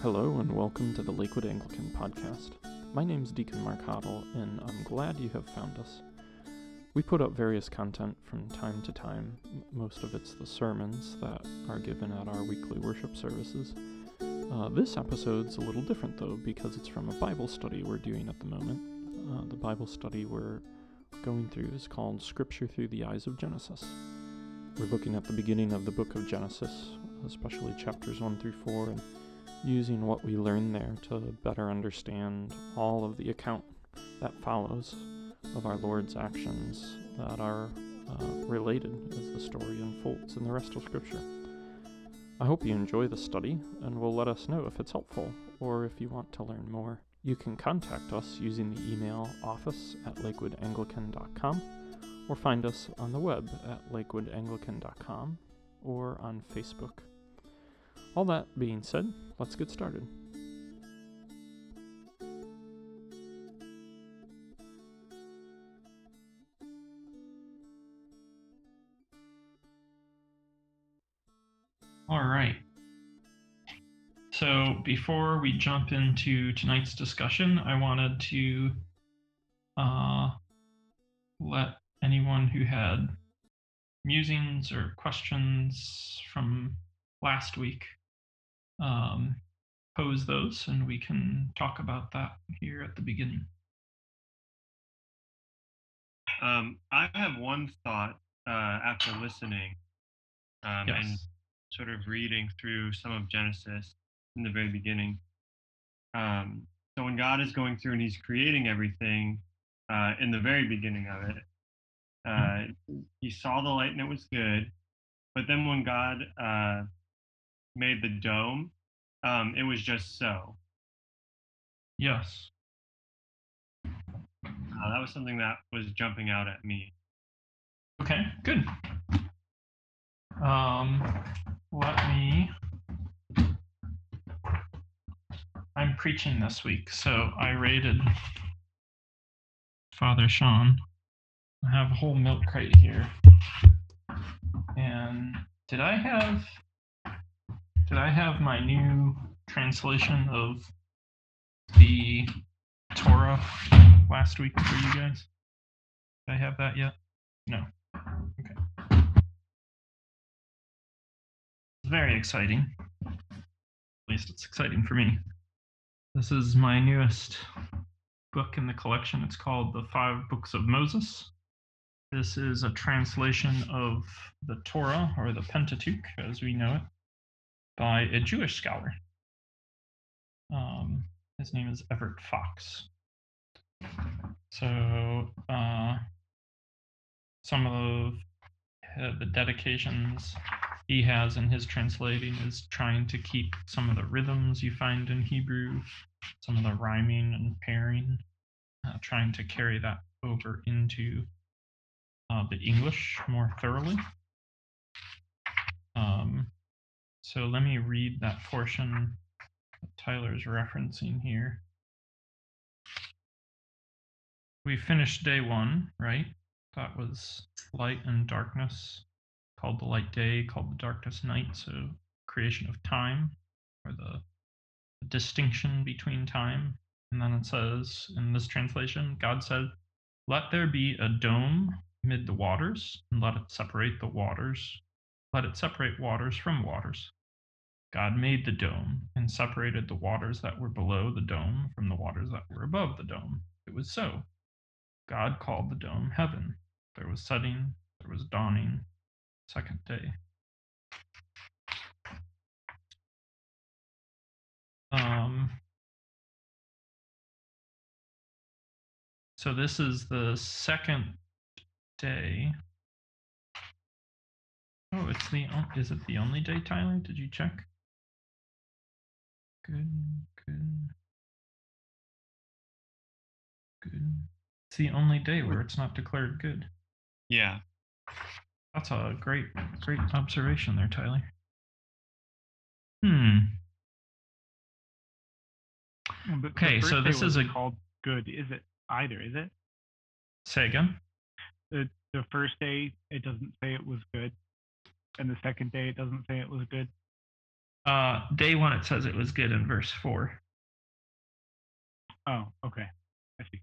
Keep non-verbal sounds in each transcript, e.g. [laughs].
Hello and welcome to the Lakewood Anglican Podcast. My name's Deacon Mark Hoddle, and I'm glad you have found us. We put up various content from time to time. Most of it's the sermons that are given at our weekly worship services. Uh, this episode's a little different though, because it's from a Bible study we're doing at the moment. Uh, the Bible study we're going through is called Scripture Through the Eyes of Genesis. We're looking at the beginning of the book of Genesis, especially chapters 1 through 4, and using what we learn there to better understand all of the account that follows of our Lord's actions that are uh, related as the story unfolds in the rest of Scripture. I hope you enjoy the study and will let us know if it's helpful or if you want to learn more. You can contact us using the email office at lakewoodanglican.com or find us on the web at lakewoodanglican.com or on Facebook. All that being said, let's get started. All right. So before we jump into tonight's discussion, I wanted to uh, let anyone who had musings or questions from last week um, pose those, and we can talk about that here at the beginning. Um, I have one thought uh, after listening um, Yes. and sort of reading through some of Genesis in the very beginning. Um, so when God is going through and He's creating everything uh, in the very beginning of it, uh, He saw the light and it was good. But then when God uh, made the dome, um, it was just so. Yes. Uh, that was something that was jumping out at me. Okay, good. Um, let me. I'm preaching this week, so I rated Father Sean. I have a whole milk crate here. And did I have did I have my new translation of the Torah last week for you guys? Did I have that yet? No. Okay. Very exciting. At least it's exciting for me. This is my newest book in the collection. It's called The Five Books of Moses. This is a translation of the Torah, or the Pentateuch as we know it, by a Jewish scholar. Um, his name is Everett Fox. So, uh, some of uh, the dedications he has in his translating is trying to keep some of the rhythms you find in Hebrew, some of the rhyming and pairing, uh, trying to carry that over into uh, the English more thoroughly. Um, so let me read that portion that Tyler's referencing here. We finished day one, right? That was light and darkness, called the light day, called the darkness night. So creation of time, or the, the distinction between time. And then it says in this translation, God said, Let there be a dome mid the waters, and let it separate the waters. Let it separate waters from waters. God made the dome and separated the waters that were below the dome from the waters that were above the dome. It was so. God called the dome heaven. There was setting, there was dawning, second day. Um, so this is the second day. Oh, it's the is it the only day, Tyler? Did you check? Good, good, good. It's the only day where it's not declared good. Yeah. That's a great, great observation there, Tyler. Hmm. The Okay, so this is wasn't a- called good. Is it either? Is it Say again. the the first day? It doesn't say it was good, and the second day it doesn't say it was good. Uh, day one, it says it was good in verse four. Oh, okay. I see.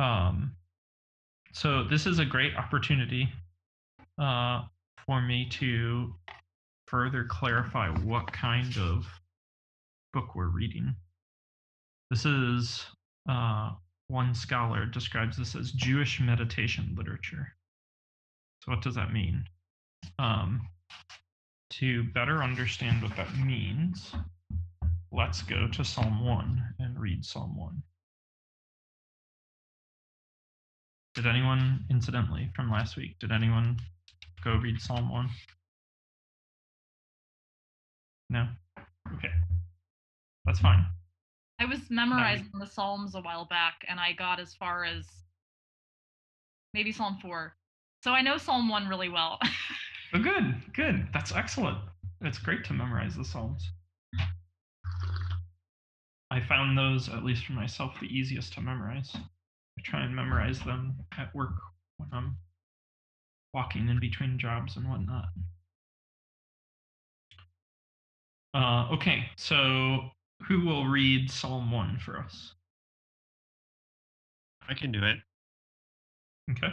Um, so this is a great opportunity uh, for me to further clarify what kind of book we're reading. This is uh, one scholar describes this as Jewish meditation literature. So what does that mean? Um, to better understand what that means, let's go to Psalm 1 and read Psalm 1. Did anyone, incidentally, from last week, did anyone go read Psalm 1? No? Okay. That's fine. I was memorizing the Psalms a while back and I got as far as maybe Psalm 4. So I know Psalm 1 really well. [laughs] Oh, good, good. That's excellent. It's great to memorize the Psalms. I found those, at least for myself, the easiest to memorize. I try and memorize them at work when I'm walking in between jobs and whatnot. Uh, okay, so who will read Psalm 1 for us? I can do it. Okay.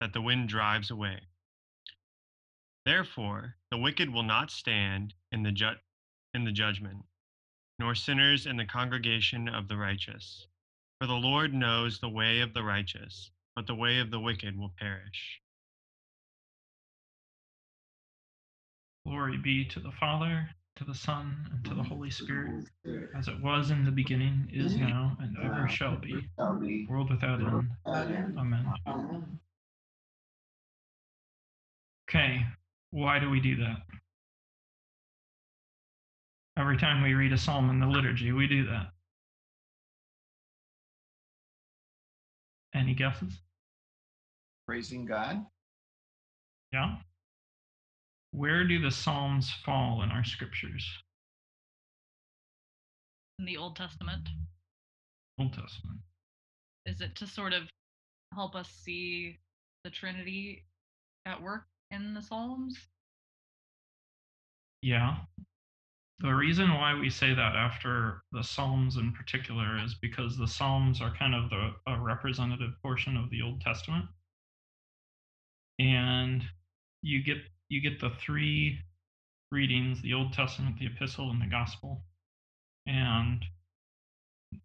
that the wind drives away. Therefore, the wicked will not stand in the, ju- in the judgment, nor sinners in the congregation of the righteous. For the Lord knows the way of the righteous, but the way of the wicked will perish. Glory be to the Father, to the Son, and to the Holy Spirit, as it was in the beginning, is now, and ever shall be, world without end. Amen. Okay, why do we do that? Every time we read a psalm in the liturgy, we do that. Any guesses? Praising God. Yeah? Where do the psalms fall in our scriptures? in the Old Testament. Old Testament. Is it to sort of help us see the Trinity at work in the Psalms? Yeah. The reason why we say that after the Psalms in particular is because the Psalms are kind of the a representative portion of the Old Testament. And you get you get the three readings, the Old Testament, the Epistle, and the Gospel. And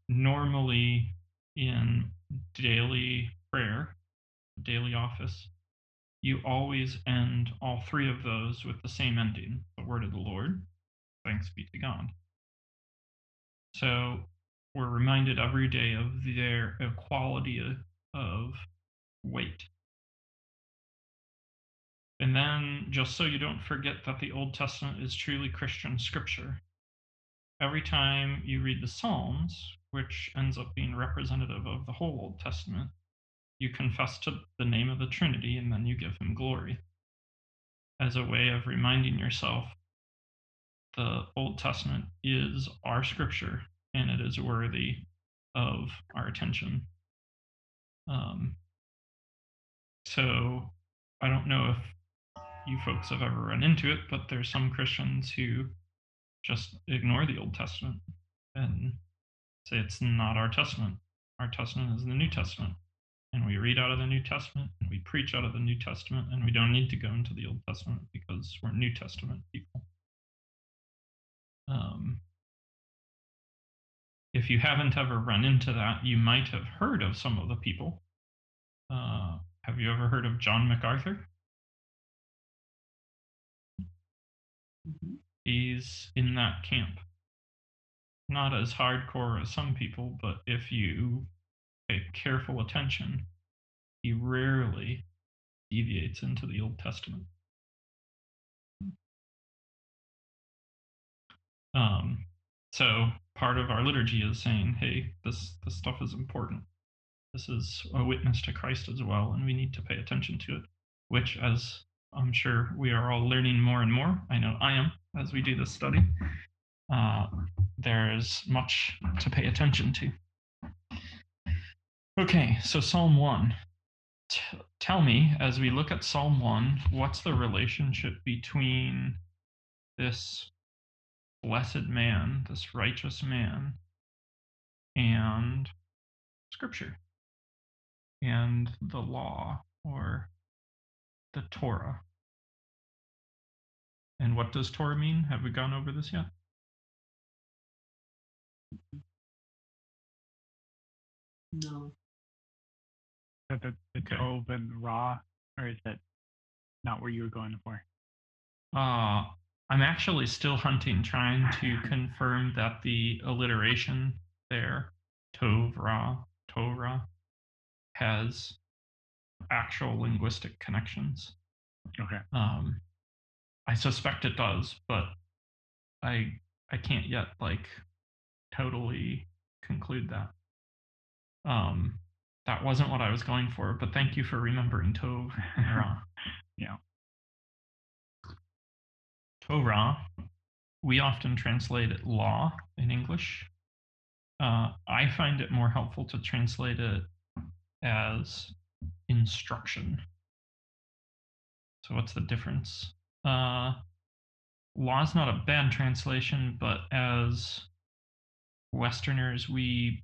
normally in daily prayer, daily office, you always end all three of those with the same ending the word of the Lord. Thanks be to God. So we're reminded every day of their equality of weight. And then, just so you don't forget that the Old Testament is truly Christian scripture, every time you read the Psalms, which ends up being representative of the whole Old Testament, you confess to the name of the Trinity and then you give him glory as a way of reminding yourself the Old Testament is our scripture and it is worthy of our attention. Um, so I don't know if you folks have ever run into it, but there's some Christians who just ignore the Old Testament and say it's not our testament. Our testament is the New Testament. And we read out of the New Testament and we preach out of the New Testament, and we don't need to go into the Old Testament because we're New Testament people. Um, if you haven't ever run into that, you might have heard of some of the people. Uh, have you ever heard of John MacArthur? He's in that camp. Not as hardcore as some people, but if you careful attention, he rarely deviates into the Old Testament. Um, so part of our liturgy is saying, hey, this this stuff is important. This is a witness to Christ as well, and we need to pay attention to it. Which, as I'm sure we are all learning more and more, I know I am as we do this study. Uh, there is much to pay attention to. Okay, so Psalm 1. T- tell me, as we look at Psalm 1, what's the relationship between this blessed man, this righteous man, and Scripture and the law or the Torah? And what does Torah mean? Have we gone over this yet? No. That the, the Okay. Tov and Ra, or is that not where you were going for? Uh, I'm actually still hunting, trying to [laughs] confirm that the alliteration there, Tov Ra, Torah, has actual linguistic connections. Okay. Um, I suspect it does, but I I can't yet like totally conclude that. Um, that wasn't what I was going for, but thank you for remembering Tov. [laughs] Yeah. Torah, we often translate it law in English. Uh, I find it more helpful to translate it as instruction. So, what's the difference? Uh, law is not a bad translation, but as Westerners, we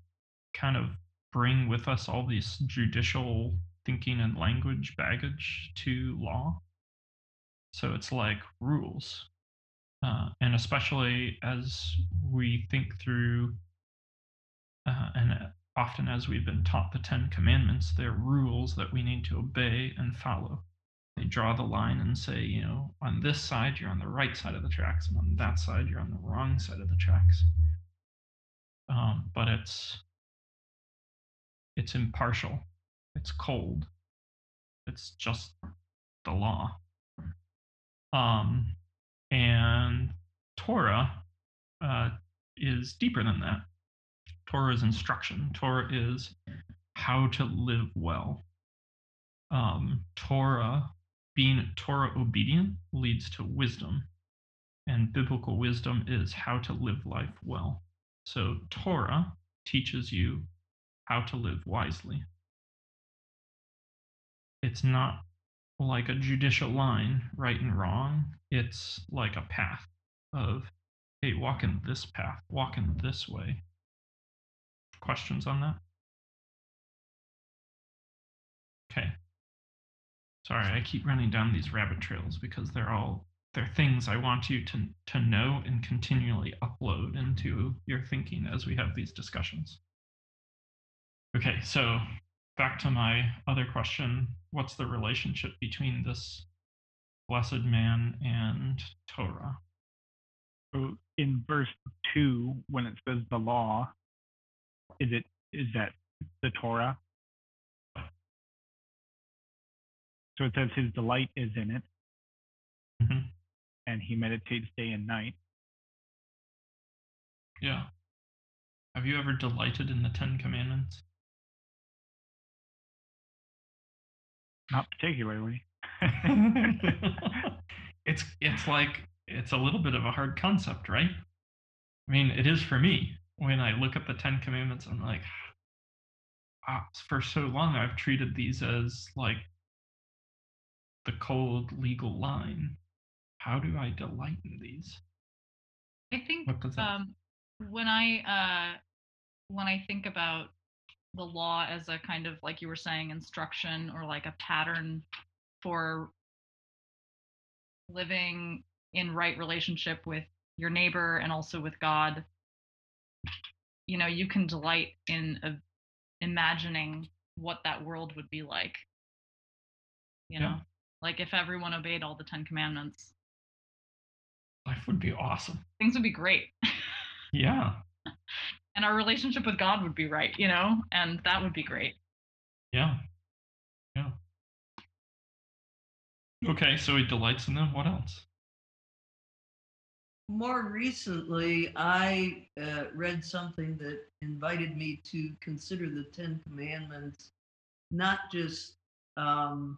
kind of bring with us all this judicial thinking and language baggage to law. So it's like rules. Uh, and especially as we think through, uh, and often as we've been taught the Ten Commandments, they're rules that we need to obey and follow. They draw the line and say, you know, on this side, you're on the right side of the tracks, and on that side, you're on the wrong side of the tracks. Um, but it's it's impartial, it's cold, it's just the law. Um, and Torah uh, is deeper than that. Torah is instruction. Torah is how to live well. Um, Torah, being Torah obedient, leads to wisdom, and biblical wisdom is how to live life well. So Torah teaches you how to live wisely. It's not like a judicial line, right and wrong. It's like a path of, hey, walk in this path, walk in this way. Questions on that? Okay. Sorry, I keep running down these rabbit trails because they're all they're things I want you to to know and continually upload into your thinking as we have these discussions. Okay, so back to my other question what's the relationship between this blessed man and Torah? So in verse two, when it says the law, is it is that the Torah? So it says his delight is in it, Mhm. and he meditates day and night. Yeah. Have you ever delighted in the Ten Commandments? Not particularly. [laughs] it's it's like it's a little bit of a hard concept, right? I mean, it is for me. When I look at the Ten Commandments, I'm like, [sighs] ah, for so long I've treated these as like the cold legal line. How do I delight in these? I think What does that? um, when I uh, when I think about the law as a kind of like you were saying instruction or like a pattern for living in right relationship with your neighbor and also with God, you know, you can delight in uh, imagining what that world would be like. You Yeah. know, like if everyone obeyed all the Ten Commandments, Life would be awesome. things would be great. Yeah. [laughs] and our relationship with God would be right, you know, and that would be great. Yeah. Yeah. Okay, so he delights in them. What else? More recently, I uh, read something that invited me to consider the Ten Commandments not just um,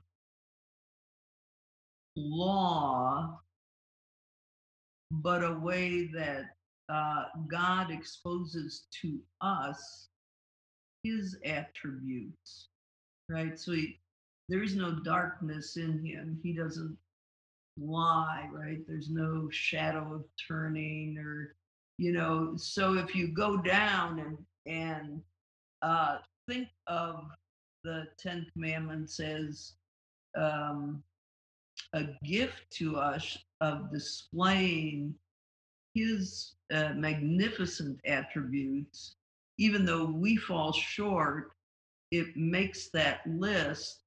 law, but a way that uh, God exposes to us his attributes, right? So he, there is no darkness in him. He doesn't lie, right? There's no shadow of turning or, you know, so if you go down and, and uh, think of the Ten Commandments as um, a gift to us of displaying his uh, magnificent attributes, even though we fall short, it makes that list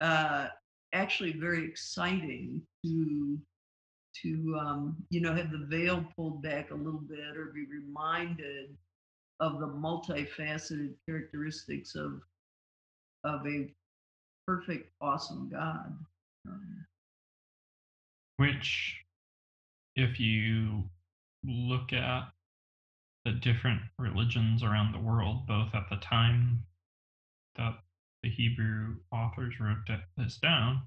uh, actually very exciting to to um, you know have the veil pulled back a little bit or be reminded of the multifaceted characteristics of of a perfect, awesome God. Um, Which, if you look at the different religions around the world, both at the time that the Hebrew authors wrote this down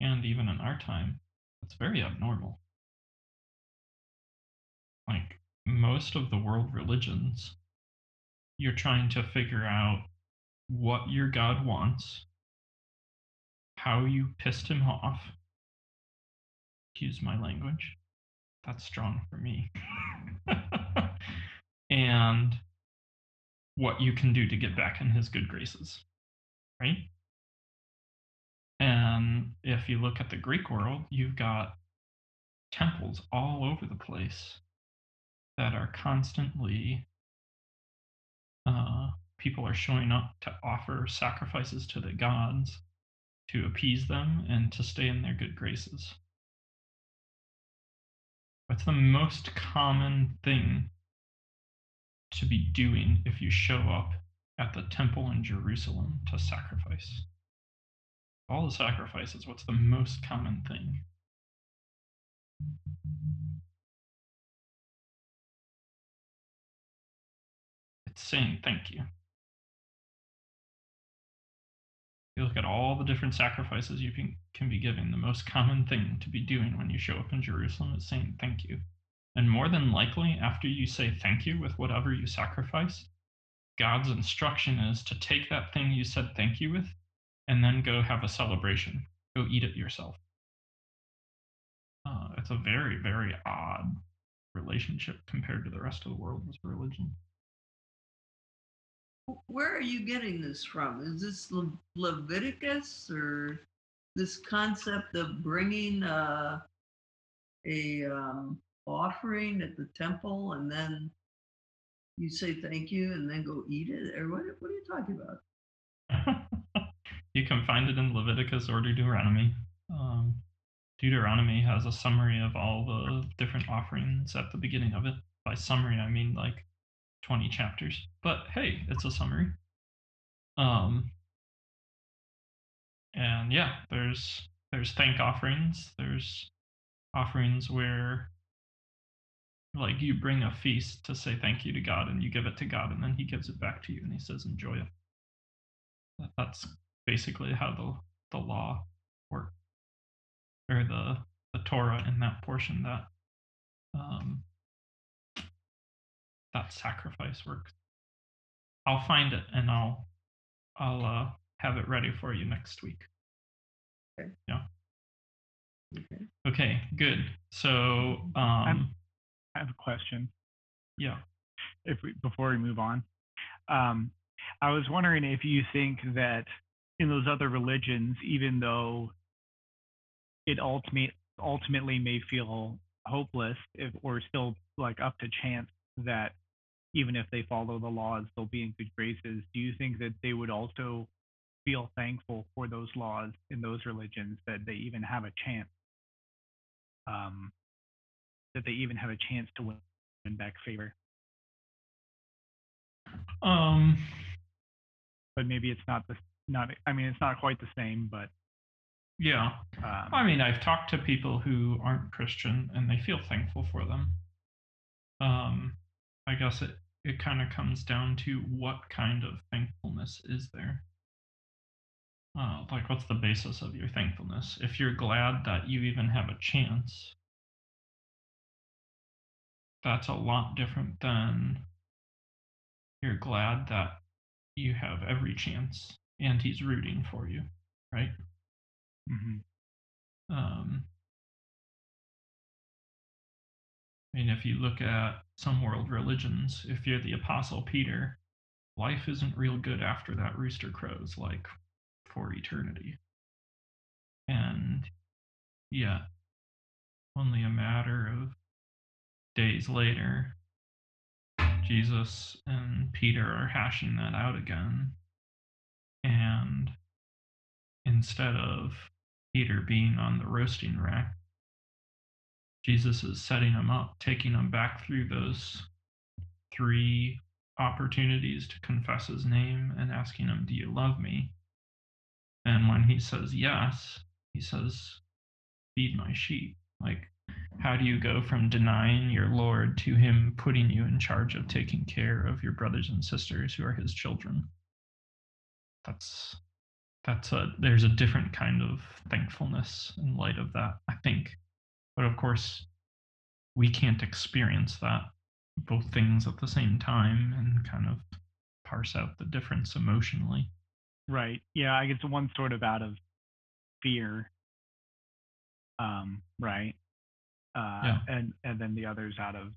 and even in our time, it's very abnormal. Like most of the world religions, you're trying to figure out what your God wants, how you pissed him off. Excuse my language. That's strong for me. and what you can do to get back in his good graces, right? And if you look at the Greek world, you've got temples all over the place that are constantly uh, people are showing up to offer sacrifices to the gods to appease them and to stay in their good graces. What's the most common thing to be doing if you show up at the temple in Jerusalem to sacrifice? All the sacrifices, what's the most common thing? It's saying thank you. You look at all the different sacrifices you can, can be giving. The most common thing to be doing when you show up in Jerusalem is saying thank you. And more than likely, after you say thank you with whatever you sacrifice, God's instruction is to take that thing you said thank you with and then go have a celebration. Go eat it yourself. Uh, it's a very, very odd relationship compared to the rest of the world's religion. Where are you getting this from? Is this Le- Leviticus or this concept of bringing uh, a um, offering at the temple and then you say thank you and then go eat it? Or what, what are you talking about? [laughs] you can find it in Leviticus or Deuteronomy. Um, Deuteronomy has a summary of all the different offerings at the beginning of it. By summary, I mean like 20 chapters. But hey, it's a summary. Um and yeah, there's there's thank offerings, there's offerings where like you bring a feast to say thank you to God and you give it to God and then he gives it back to you and he says enjoy it. That's basically how the the law works or the the Torah in that portion that um, that sacrifice works. I'll find it and I'll I'll uh, have it ready for you next week. Okay. Yeah. Okay. Okay. Good. So um, I have a question. Yeah. If we, before we move on, um, I was wondering if you think that in those other religions, even though it ultimate, ultimately may feel hopeless, if or still like up to chance that even if they follow the laws, they'll be in good graces. Do you think that they would also feel thankful for those laws in those religions that they even have a chance, um, that they even have a chance to win, back favor? Um, but maybe it's not the not. I mean, it's not quite the same, but Yeah. Um, I mean, I've talked to people who aren't Christian and they feel thankful for them. Um, I guess it, it kind of comes down to what kind of thankfulness is there. Uh, like, what's the basis of your thankfulness? If you're glad that you even have a chance, that's a lot different than you're glad that you have every chance and he's rooting for you, right? mhm. Um, I mean, if you look at some world religions, if you're the Apostle Peter, life isn't real good after that rooster crows, like for eternity. And yet, only a matter of days later, Jesus and Peter are hashing that out again. And instead of Peter being on the roasting rack, Jesus is setting him up, taking him back through those three opportunities to confess his name and asking him, Do you love me? And when he says yes, he says, Feed my sheep. Like, how do you go from denying your Lord to him putting you in charge of taking care of your brothers and sisters who are his children? That's that's a there's a different kind of thankfulness in light of that, I think. But of course, we can't experience that both things at the same time and kind of parse out the difference emotionally. Right. Yeah, I guess one sort of out of fear. Um, right. Uh, Yeah. and and then the others out of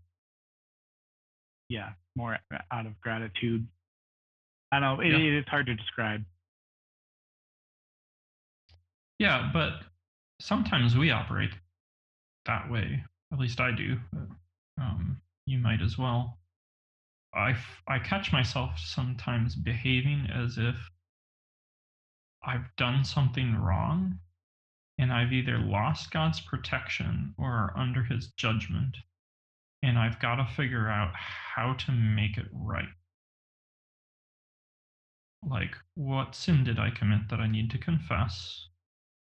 yeah, more out of gratitude. I don't know. It, Yeah. it's hard to describe. Yeah, but sometimes we operate that way. At least I do. Um, you might as well. I, f- I catch myself sometimes behaving as if I've done something wrong and I've either lost God's protection or are under his judgment. And I've got to figure out how to make it right. Like, what sin did I commit that I need to confess?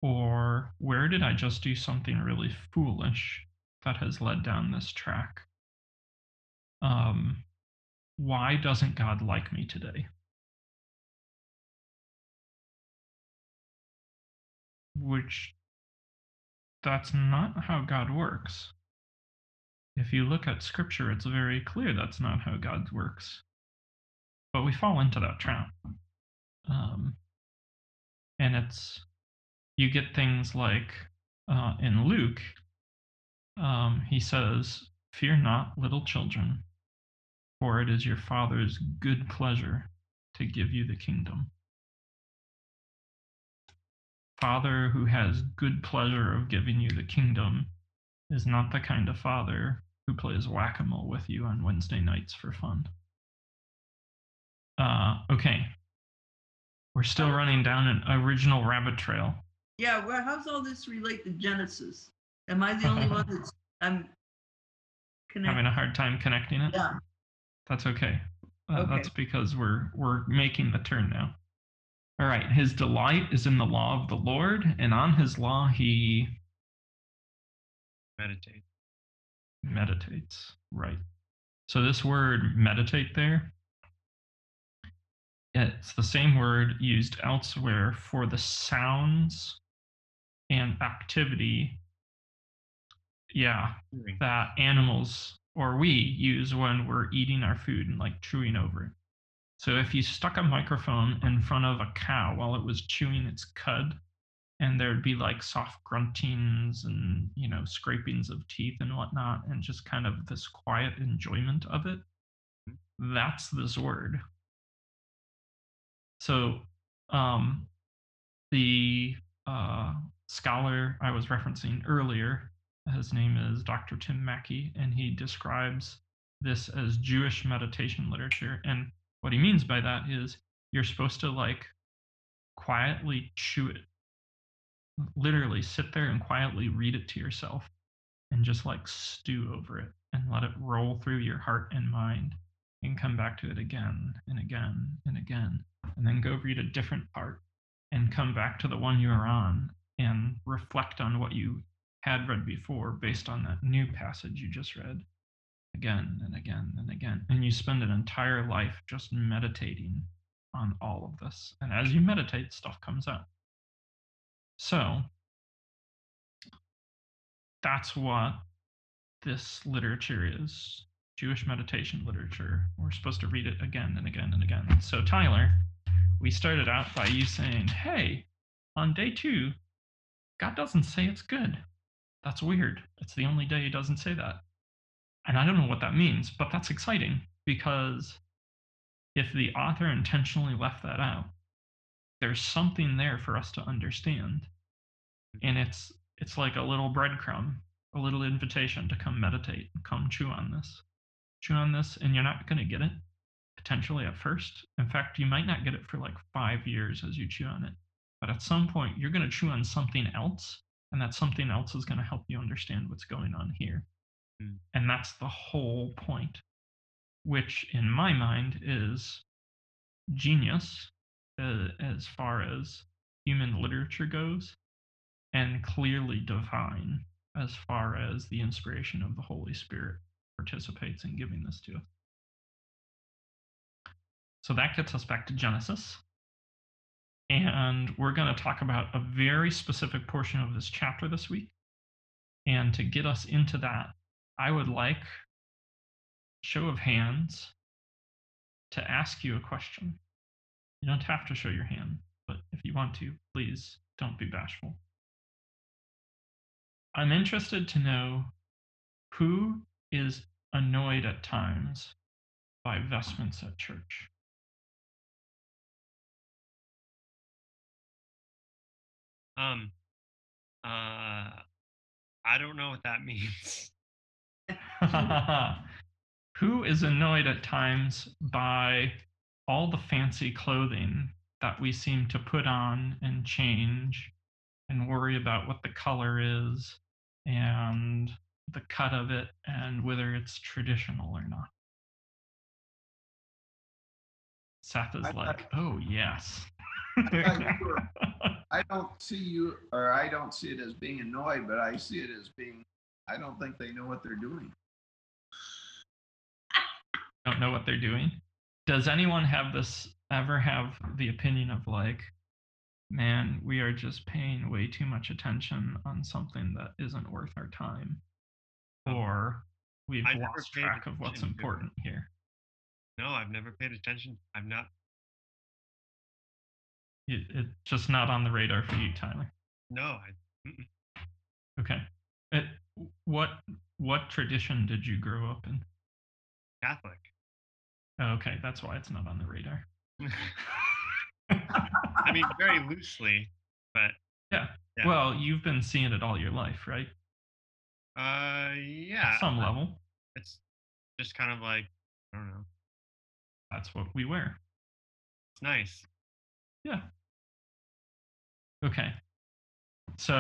Or where did I just do something really foolish that has led down this track? Um, why doesn't God like me today? Which that's not how God works. If you look at scripture, it's very clear that's not how God works. But we fall into that trap. Um, and it's you get things like uh, in Luke, um, he says, Fear not, little children, for it is your Father's good pleasure to give you the kingdom. Father who has good pleasure of giving you the kingdom is not the kind of father who plays whack a mole with you on Wednesday nights for fun. Uh, okay. We're still running down an original rabbit trail. Yeah, well, how's all this relate to Genesis? Am I the only one [laughs] that's I'm having a hard time connecting it. Yeah. That's okay. Uh, Okay. That's because we're we're making the turn now. All right. His delight is in the law of the Lord, and on his law he Meditate. meditates. Right. So this word meditate there, it's the same word used elsewhere for the sounds and activity. Yeah, that animals or we use when we're eating our food and like chewing over it. So if you stuck a microphone in front of a cow while it was chewing its cud, and there'd be like soft gruntings and you know scrapings of teeth and whatnot, and just kind of this quiet enjoyment of it, that's this word. So um, the uh, scholar I was referencing earlier his name is Dr. Tim Mackie, and he describes this as Jewish meditation literature. And what he means by that is you're supposed to like quietly chew it, literally sit there and quietly read it to yourself and just like stew over it and let it roll through your heart and mind and come back to it again and again and again. And then go read a different part and come back to the one you are on and reflect on what you had read before based on that new passage you just read again and again and again. And you spend an entire life just meditating on all of this. And as you meditate, stuff comes out. So that's what this literature is Jewish meditation literature. We're supposed to read it again and again and again. So, Tyler, we started out by you saying, hey, on day two, God doesn't say it's good. That's weird. It's the only day he doesn't say that. And I don't know what that means, but that's exciting because if the author intentionally left that out, there's something there for us to understand. And it's it's like a little breadcrumb, a little invitation to come meditate, come chew on this. Chew on this, and you're not going to get it potentially at first. In fact, you might not get it for like five years as you chew on it. But at some point, you're going to chew on something else, and that something else is going to help you understand what's going on here. And that's the whole point, which in my mind is genius uh, as far as human literature goes, and clearly divine as far as the inspiration of the Holy Spirit participates in giving this to us. So that gets us back to Genesis. And we're going to talk about a very specific portion of this chapter this week. And to get us into that, I would like, show of hands, to ask you a question. You don't have to show your hand, but if you want to, please don't be bashful. I'm interested to know who is annoyed at times by vestments at church. Um, uh, I don't know what that [laughs] means. [laughs] Who is annoyed at times by all the fancy clothing that we seem to put on and change and worry about what the color is and the cut of it and whether it's traditional or not? Seth is I like, oh, yes. were- [laughs] I don't see you, or I don't see it as being annoyed, but I see it as being, I don't think they know what they're doing. Don't know what they're doing. Does anyone have this ever have the opinion of like, man, we are just paying way too much attention on something that isn't worth our time? Oh. Or we've I never lost track of what's attention to it. important here. No, I've never paid attention. I'm not. It, it's just not on the radar for you, Tyler. No, I. mm-mm. Okay. It, what what tradition did you grow up in? Catholic. Oh, okay, that's why it's not on the radar. [laughs] I mean, very loosely, but [laughs] Yeah. Yeah. Well, you've been seeing it all your life, right? uh, yeah. At some level. It's just kind of like I don't know. That's what we wear. It's nice. Yeah. Okay. So,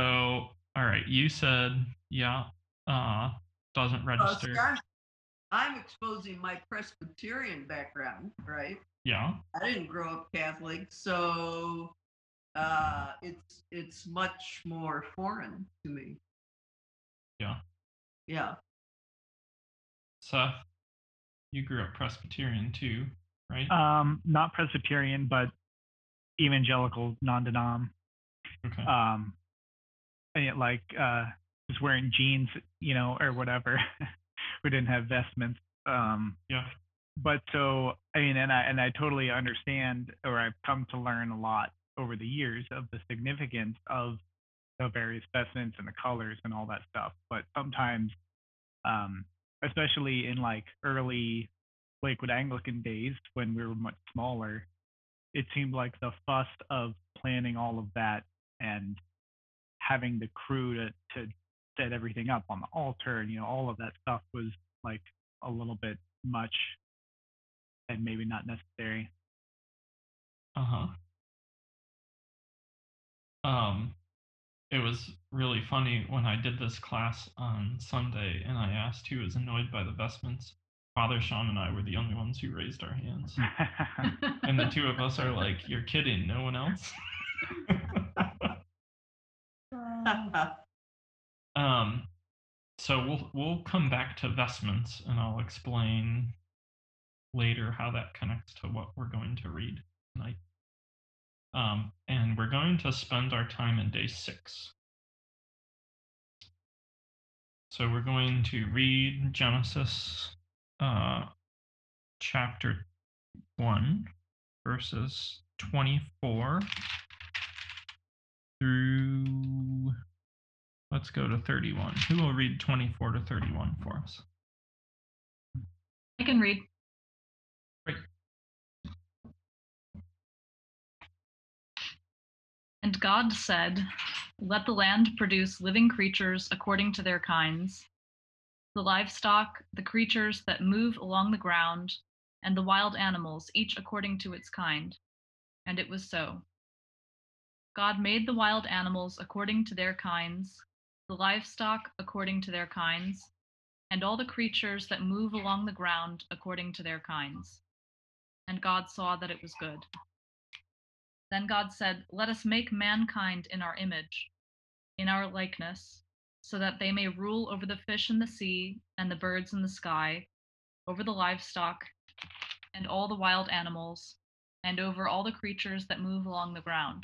all right, you said, yeah, uh, doesn't Uh, register. see, I'm, I'm exposing my Presbyterian background, right? yeah. I didn't grow up Catholic, so uh, it's it's much more foreign to me. Yeah. Yeah. Seth, you grew up Presbyterian too, right? Um, not Presbyterian, but evangelical, non-denom. okay. Um, and yet, like, uh, just wearing jeans, you know, or whatever. [laughs] we didn't have vestments. Um, yeah. but so I mean, and I and I totally understand, or I've come to learn a lot over the years of the significance of the various vestments and the colors and all that stuff. But sometimes, um, especially in like early Lakewood Anglican days when we were much smaller, it seemed like the fuss of planning all of that and having the crew to to set everything up on the altar and you know all of that stuff was like a little bit much and maybe not necessary. Uh huh. Um, it was really funny when I did this class on Sunday and I asked who was annoyed by the vestments. Father Sean and I were the only ones who raised our hands. [laughs] and the two of us are like, You're kidding, no one else? [laughs] [laughs] Um, so we'll we'll come back to vestments, and I'll explain later how that connects to what we're going to read tonight. Um, and we're going to spend our time in day six. So we're going to read Genesis uh, chapter 1, verses 24 through, let's go to 31. Who will read 24 to 31 for us? I can read. Great. And God said, Let the land produce living creatures according to their kinds the livestock, the creatures that move along the ground, and the wild animals, each according to its kind. And it was so. God made the wild animals according to their kinds, the livestock according to their kinds, and all the creatures that move along the ground according to their kinds. And God saw that it was good. Then God said, Let us make mankind in our image, in our likeness, so that they may rule over the fish in the sea and the birds in the sky, over the livestock and all the wild animals, and over all the creatures that move along the ground.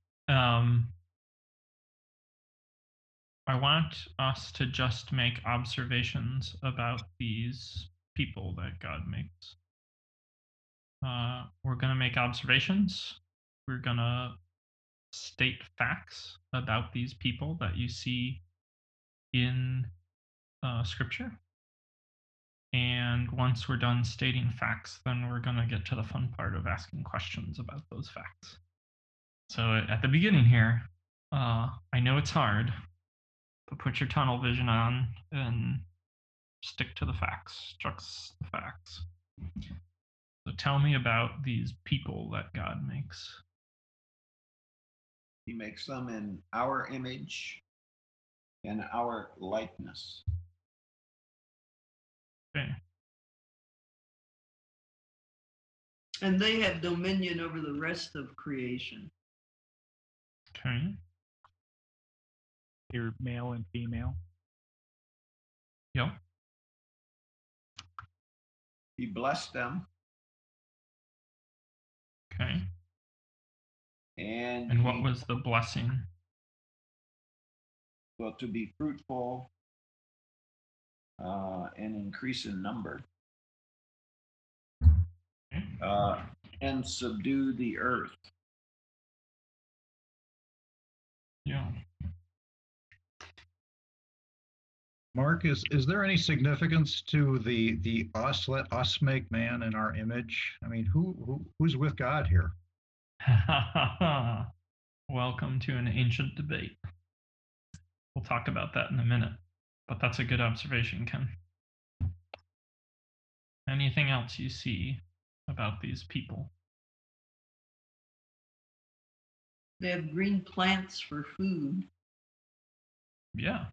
um, I want us to just make observations about these people that God makes. Uh, we're going to make observations. We're going to state facts about these people that you see in uh, Scripture. And once we're done stating facts, then we're going to get to the fun part of asking questions about those facts. So at the beginning here, uh, I know it's hard, but put your tunnel vision on and stick to the facts, trust the facts. So tell me about these people that God makes. He makes them in our image and our likeness. Okay. And they have dominion over the rest of creation. Okay. They're male and female. Yep. He blessed them Okay. and, And what he- was the blessing? well to be fruitful uh, and increase in number Okay. uh, and subdue the earth. Yeah. Mark, is, is there any significance to the, the us, let us make man in our image? I mean, who, who who's with God here? [laughs] Welcome to an ancient debate. We'll talk about that in a minute, but that's a good observation, Ken. Anything else you see about these people? They have green plants for food. Yeah.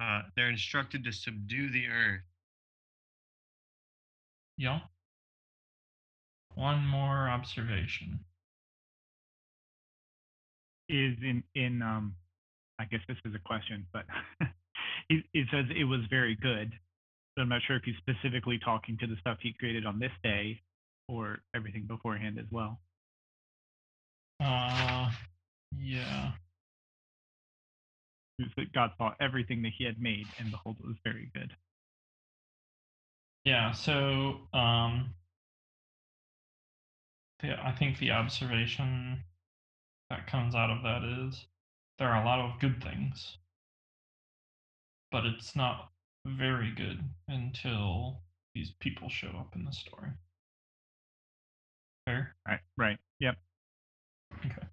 Uh, they're instructed to subdue the earth. Yeah. One more observation. Is in in um, I guess this is a question, but [laughs] it, it says it was very good. So I'm not sure if he's specifically talking to the stuff he created on this day or everything beforehand as well. Uh, yeah. That God saw everything that he had made, and behold, it was very good. Yeah, so um, the, I think the observation that comes out of that is there are a lot of good things, but it's not very good until these people show up in the story. Fair? Right. Right. Yep. Okay.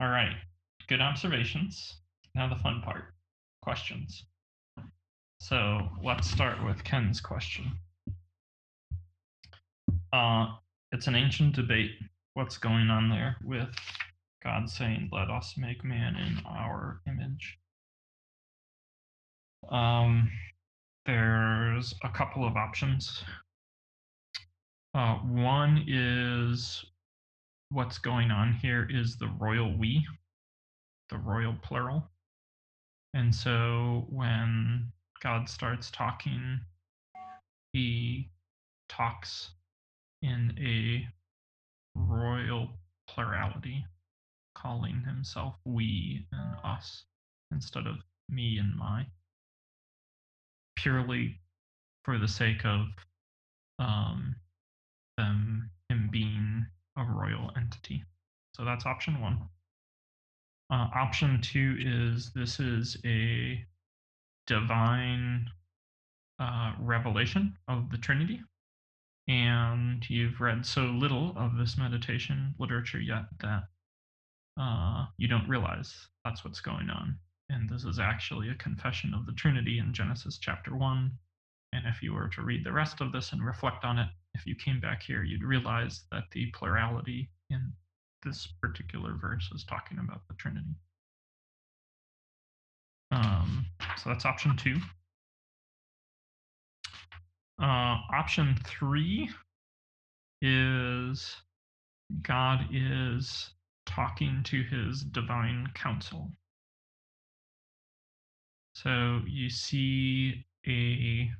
All right. Good observations. Now the fun part questions. So let's start with Ken's question. Uh, it's an ancient debate. What's going on there with God saying, Let us make man in our image? Um, there's a couple of options. Uh, one is what's going on here is the royal we, the royal plural. And so when God starts talking, he talks in a royal plurality, calling himself we and us instead of me and my, purely for the sake of um, them him being a royal entity. So that's option one. Uh, option two is this is a divine uh, revelation of the Trinity. And you've read so little of this meditation literature yet that uh, you don't realize that's what's going on. And this is actually a confession of the Trinity in Genesis chapter 1. And if you were to read the rest of this and reflect on it, if you came back here, you'd realize that the plurality in this particular verse is talking about the Trinity. Um, so that's option two. Uh, option three is God is talking to his divine council. So you see a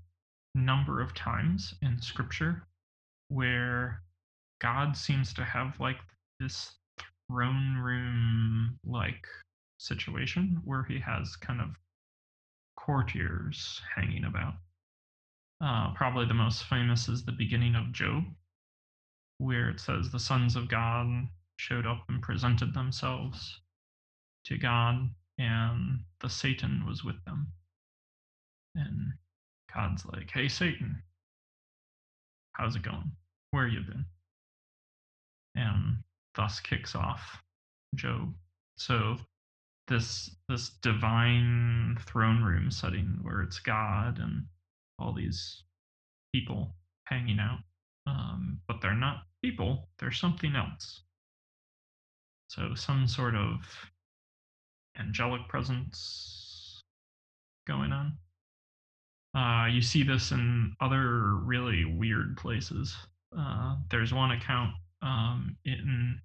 number of times in scripture where God seems to have like this throne room like situation where he has kind of courtiers hanging about. Uh, probably the most famous is the beginning of Job, where it says the sons of God showed up and presented themselves to God, and the Satan was with them. And God's like, hey, Satan, how's it going? Where you been? And thus kicks off Job. So this this divine throne room setting where it's God and all these people hanging out, um, but they're not people; they're something else. So some sort of angelic presence going on. Uh, you see this in other really weird places. Uh, there's one account um, in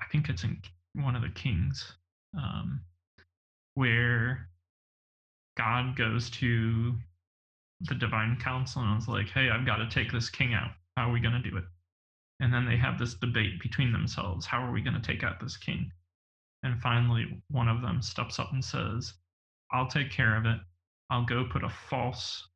I think it's in one of the kings, um, where God goes to the divine council and is like, hey, I've got to take this king out. How are we going to do it? And then they have this debate between themselves. How are we going to take out this king? And finally, one of them steps up and says, I'll take care of it. I'll go put a false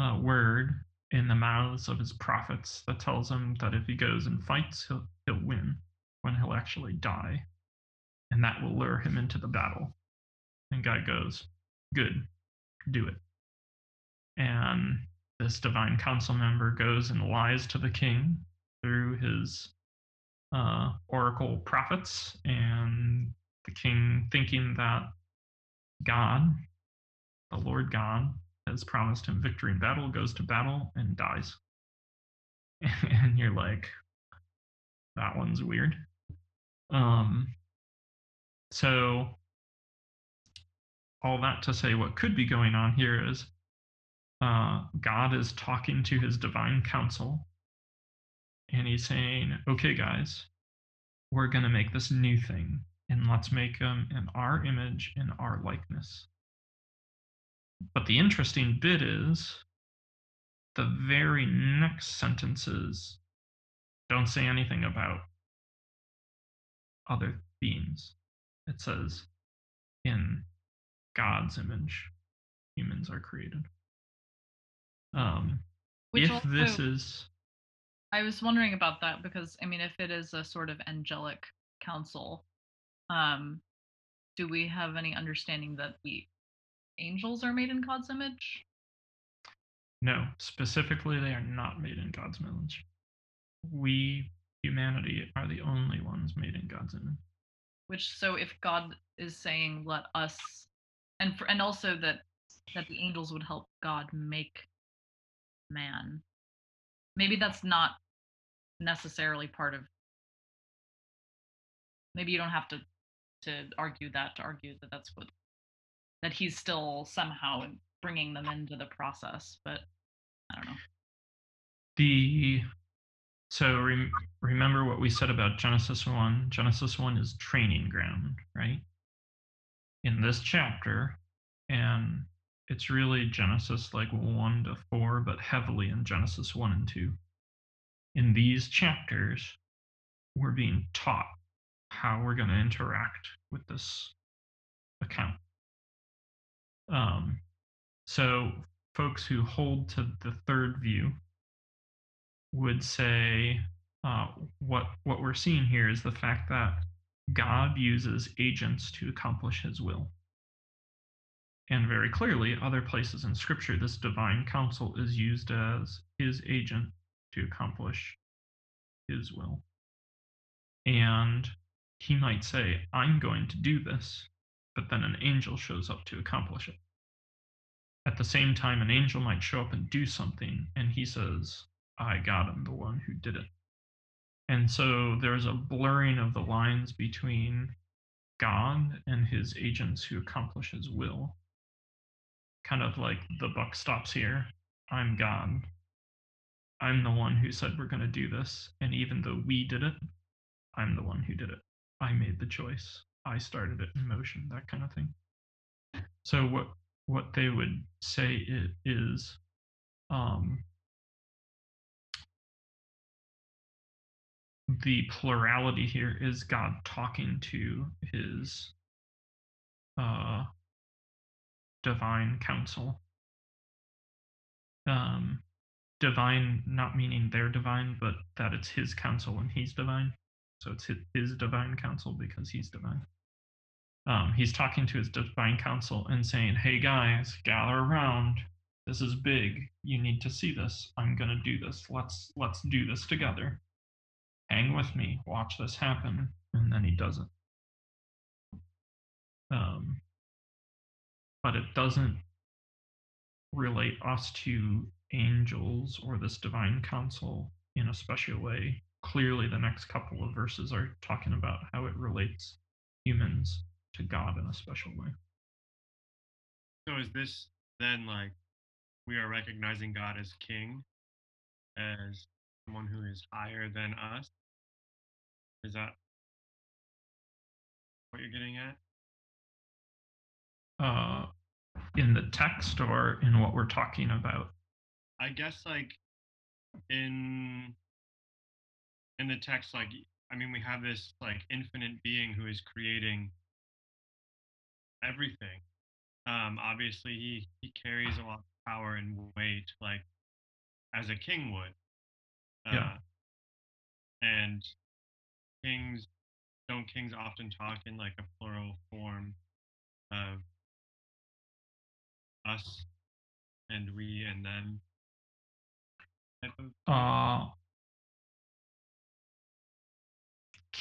uh, word in the mouths of his prophets that tells him that if he goes and fights, he'll, he'll win when he'll actually die. And that will lure him into the battle. And God goes, Good, do it. And this divine council member goes and lies to the king through his uh, oracle prophets, and the king, thinking that God, the Lord God, has promised him victory in battle, goes to battle and dies. [laughs] and you're like, that one's weird. Um, so, all that to say, what could be going on here is uh, God is talking to his divine council, and he's saying, okay, guys, we're going to make this new thing, and let's make them in our image, in our likeness. But the interesting bit is the very next sentences don't say anything about other beings. It says, in God's image, humans are created. Um, if also, this is I was wondering about that because I mean, if it is a sort of angelic council, um, do we have any understanding that the angels are made in God's image? no, specifically, they are not made in God's image. We, humanity, are the only ones made in God's image. Which so if God is saying let us and for, and also that that the angels would help God make man. Maybe that's not necessarily part of maybe you don't have to to argue that to argue that that's what that he's still somehow bringing them into the process but i don't know The so rem, remember what we said about Genesis 1. Genesis 1 is training ground, right? In this chapter, and it's really Genesis like 1 to 4, but heavily in Genesis 1 and 2. In these chapters, we're being taught how we're going to interact with this account. Um, so, folks who hold to the third view would say uh, what what we're seeing here is the fact that God uses agents to accomplish His will, and very clearly, other places in Scripture, this divine council is used as His agent to accomplish His will, and He might say, "I'm going to do this," but then an angel shows up to accomplish it. At the same time, an angel might show up and do something, and he says, I God am the one who did it. And so there's a blurring of the lines between God and his agents who accomplish his will. Kind of like the buck stops here. I'm God. I'm the one who said we're going to do this. And even though we did it, I'm the one who did it. I made the choice. I started it in motion, that kind of thing. So what what they would say i- is um, the plurality here is God talking to his uh, divine council. Um, divine, not meaning they're divine, but that it's his council and he's divine. So it's his, his divine council because he's divine. Um, he's talking to his divine council and saying, "Hey guys, gather around. This is big. You need to see this. I'm gonna do this. Let's let's do this together." hang with me, watch this happen, and then he doesn't. Um, but it doesn't relate us to angels or this divine council in a special way. Clearly, the next couple of verses are talking about how it relates humans to God in a special way. So is this then like we are recognizing God as king, as someone who is higher than us? Is that what you're getting at? Uh, in the text or in what we're talking about? I guess like in in the text, like I mean, we have this like infinite being who is creating everything. Um, obviously, he he carries a lot of power and weight, like as a king would. Uh, Yeah. And kings don't kings often talk in like a plural form of us and we and them type of uh,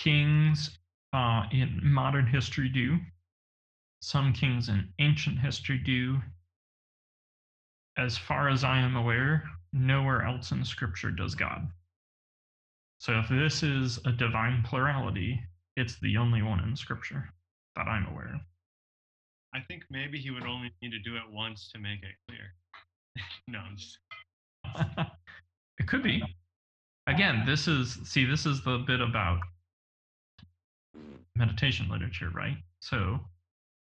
kings uh, in modern history do. Some kings in ancient history do. As far as I am aware, nowhere else in Scripture does God. So if this is a divine plurality, it's the only one in Scripture that I'm aware of. I think maybe he would only need to do it once to make it clear. [laughs] no, just [laughs] it could be. Again, this is see, this is the bit about meditation literature, right? So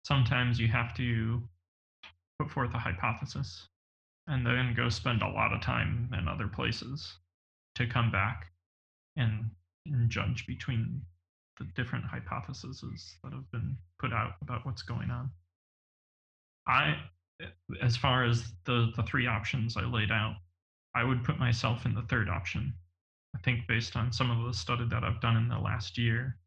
sometimes you have to put forth a hypothesis and then go spend a lot of time in other places to come back and, and judge between the different hypotheses that have been put out about what's going on. I, as far as the, the three options I laid out, I would put myself in the third option. I think based on some of the study that I've done in the last year,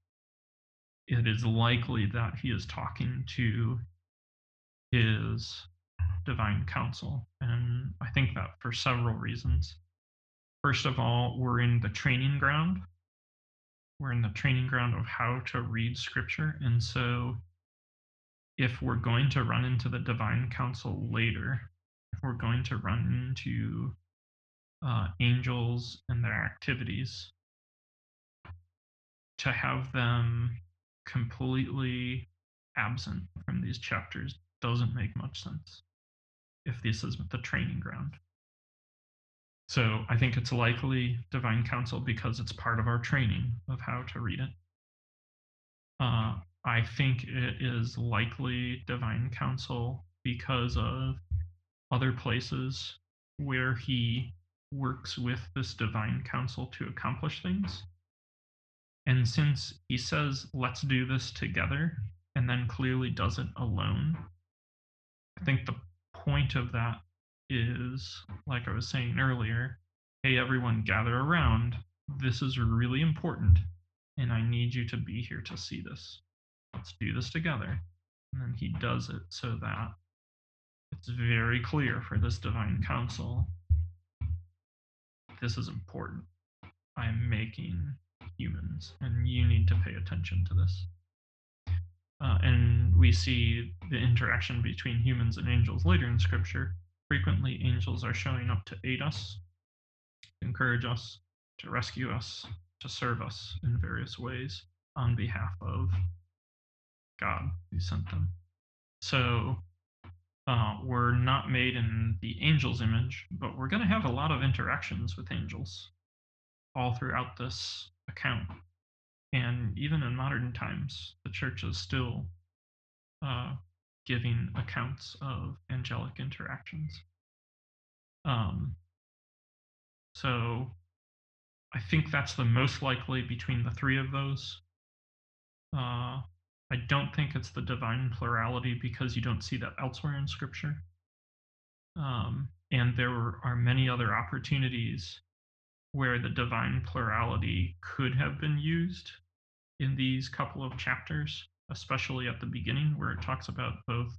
it is likely that he is talking to his divine council. And I think that for several reasons. First of all, we're in the training ground. We're in the training ground of how to read scripture. And so if we're going to run into the divine council later, if we're going to run into uh, angels and their activities, to have them completely absent from these chapters doesn't make much sense if this is the training ground. So I think it's likely divine council because it's part of our training of how to read it. Uh, I think it is likely divine council because of other places where he works with this divine council to accomplish things. And since he says, let's do this together, and then clearly does it alone, I think the point of that is, like I was saying earlier, hey, everyone, gather around. This is really important, and I need you to be here to see this. Let's do this together. And then he does it so that it's very clear for this divine council this is important. I'm making humans, and you need to pay attention to this. Uh, and we see the interaction between humans and angels later in scripture. Frequently, angels are showing up to aid us, to encourage us, to rescue us, to serve us in various ways on behalf of God who sent them. So uh, we're not made in the angel's image, but we're going to have a lot of interactions with angels all throughout this account. And even in modern times, the church is still uh, giving accounts of angelic interactions. Um, so I think that's the most likely between the three of those. Uh, I don't think it's the divine plurality because you don't see that elsewhere in Scripture. Um, and there are many other opportunities where the divine plurality could have been used in these couple of chapters, especially at the beginning where it talks about both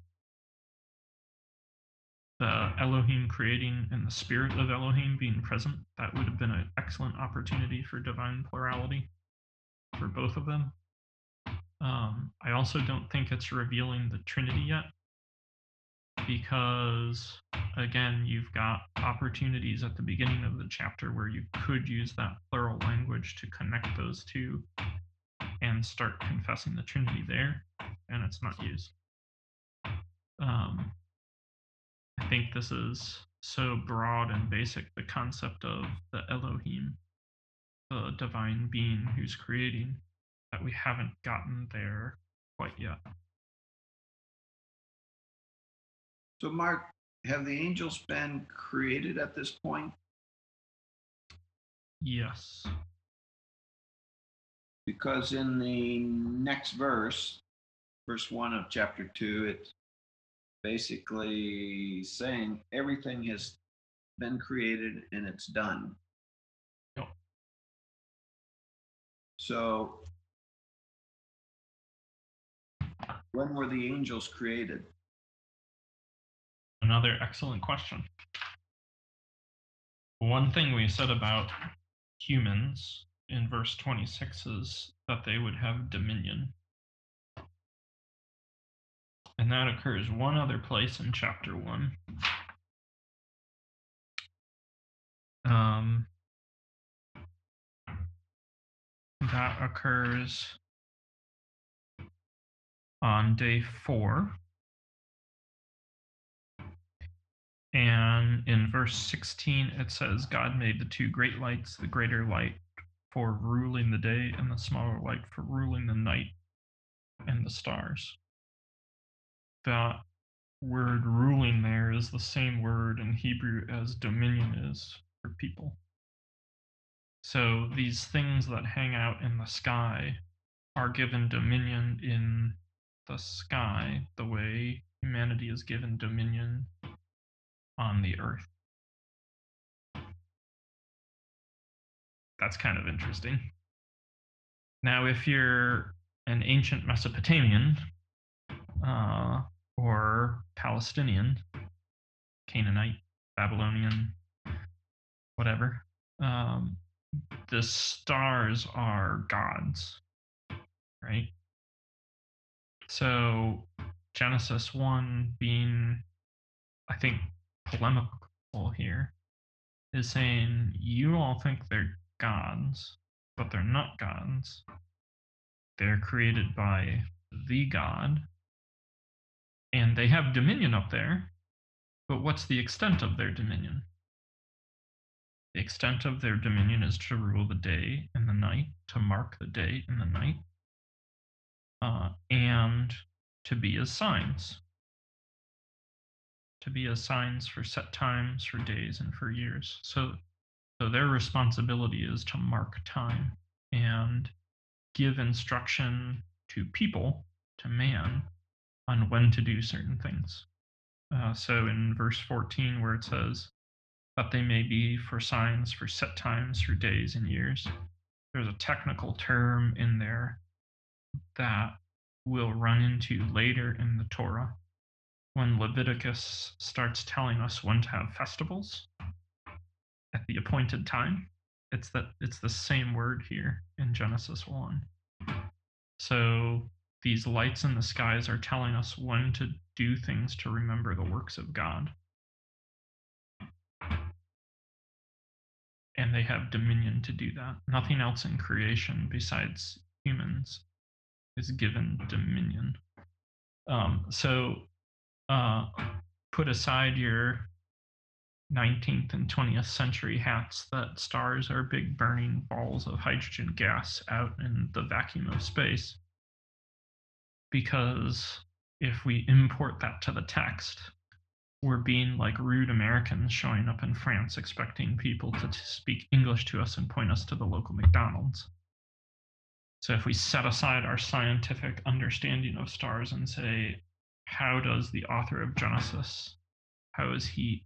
the Elohim creating and the spirit of Elohim being present. That would have been an excellent opportunity for divine plurality for both of them. Um, I also don't think it's revealing the Trinity yet because again you've got opportunities at the beginning of the chapter where you could use that plural language to connect those two and start confessing the trinity there and it's not used. Um, i think this is so broad and basic the concept of the elohim the divine being who's creating that we haven't gotten there quite yet So, Mark, have the angels been created at this point? Yes. Because in the next verse, verse one of chapter two, it's basically saying everything has been created and it's done. Yep. So, when were the angels created? Another excellent question. One thing we said about humans in verse 26 is that they would have dominion. And that occurs one other place in chapter 1. Um, that occurs on day 4 And in verse 16, it says, God made the two great lights, the greater light for ruling the day, and the smaller light for ruling the night and the stars. That word ruling there is the same word in Hebrew as dominion is for people. So these things that hang out in the sky are given dominion in the sky the way humanity is given dominion on the earth. That's kind of interesting. Now, if you're an ancient Mesopotamian uh, or Palestinian, Canaanite, Babylonian, whatever, um, the stars are gods, right? So Genesis 1 being, I think, polemical here is saying you all think they're gods, but they're not gods. They're created by the God, and they have dominion up there. But what's the extent of their dominion? The extent of their dominion is to rule the day and the night, to mark the day and the night, uh, and to be as signs. To be as signs for set times, for days, and for years. So, so their responsibility is to mark time and give instruction to people, to man, on when to do certain things. Uh, so in verse 14, where it says, that they may be for signs for set times, for days and years, there's a technical term in there that we'll run into later in the Torah when Leviticus starts telling us when to have festivals at the appointed time. It's that it's the same word here in Genesis 1. So these lights in the skies are telling us when to do things to remember the works of God. And they have dominion to do that. Nothing else in creation besides humans is given dominion. Um, so uh, put aside your 19th and 20th century hats that stars are big burning balls of hydrogen gas out in the vacuum of space. Because if we import that to the text, we're being like rude Americans showing up in France expecting people to speak English to us and point us to the local McDonald's. So if we set aside our scientific understanding of stars and say, how does the author of Genesis, how is he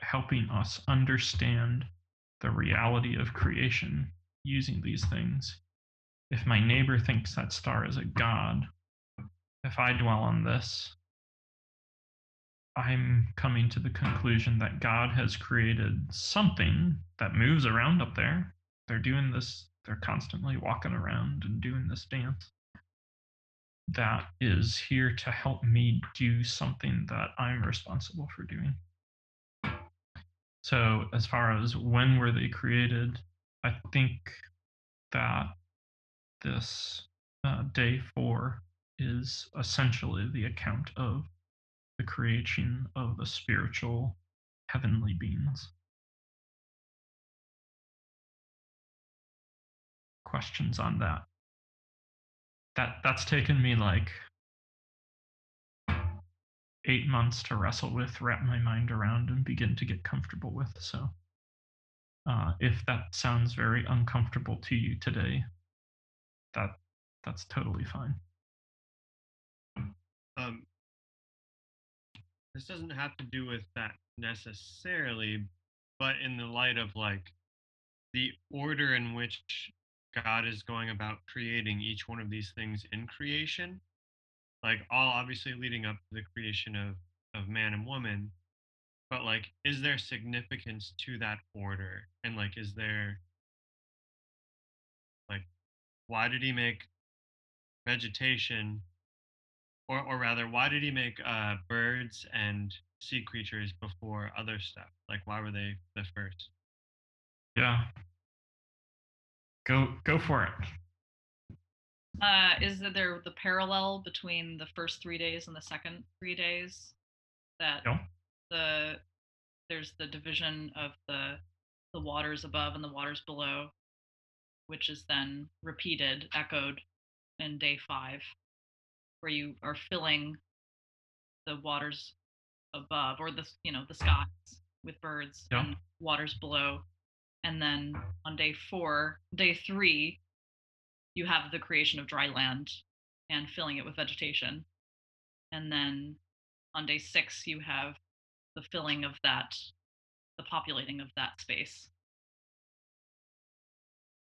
helping us understand the reality of creation using these things? If my neighbor thinks that star is a god, if I dwell on this, I'm coming to the conclusion that God has created something that moves around up there. They're doing this they're constantly walking around and doing this dance. That is here to help me do something that I'm responsible for doing. So, as far as when were they created, I think that this uh, day four is essentially the account of the creation of the spiritual heavenly beings. questions on that. That that's taken me like eight months to wrestle with, wrap my mind around, and begin to get comfortable with. So, uh, if that sounds very uncomfortable to you today, that that's totally fine. Um, this doesn't have to do with that necessarily, but in the light of like the order in which God is going about creating each one of these things in creation, like all obviously leading up to the creation of of man and woman, but like is there significance to that order? And like is there like why did he make vegetation or or rather why did he make uh birds and sea creatures before other stuff? Like why were they the first? Yeah, Go go for it. Uh, is that there the parallel between the first three days and the second three days? That no. the there's the division of the the waters above and the waters below, which is then repeated, echoed in day five, where you are filling the waters above or the you know the skies with birds yeah. and waters below And then on day four, day three, you have the creation of dry land and filling it with vegetation. And then on day six, you have the filling of that, the populating of that space.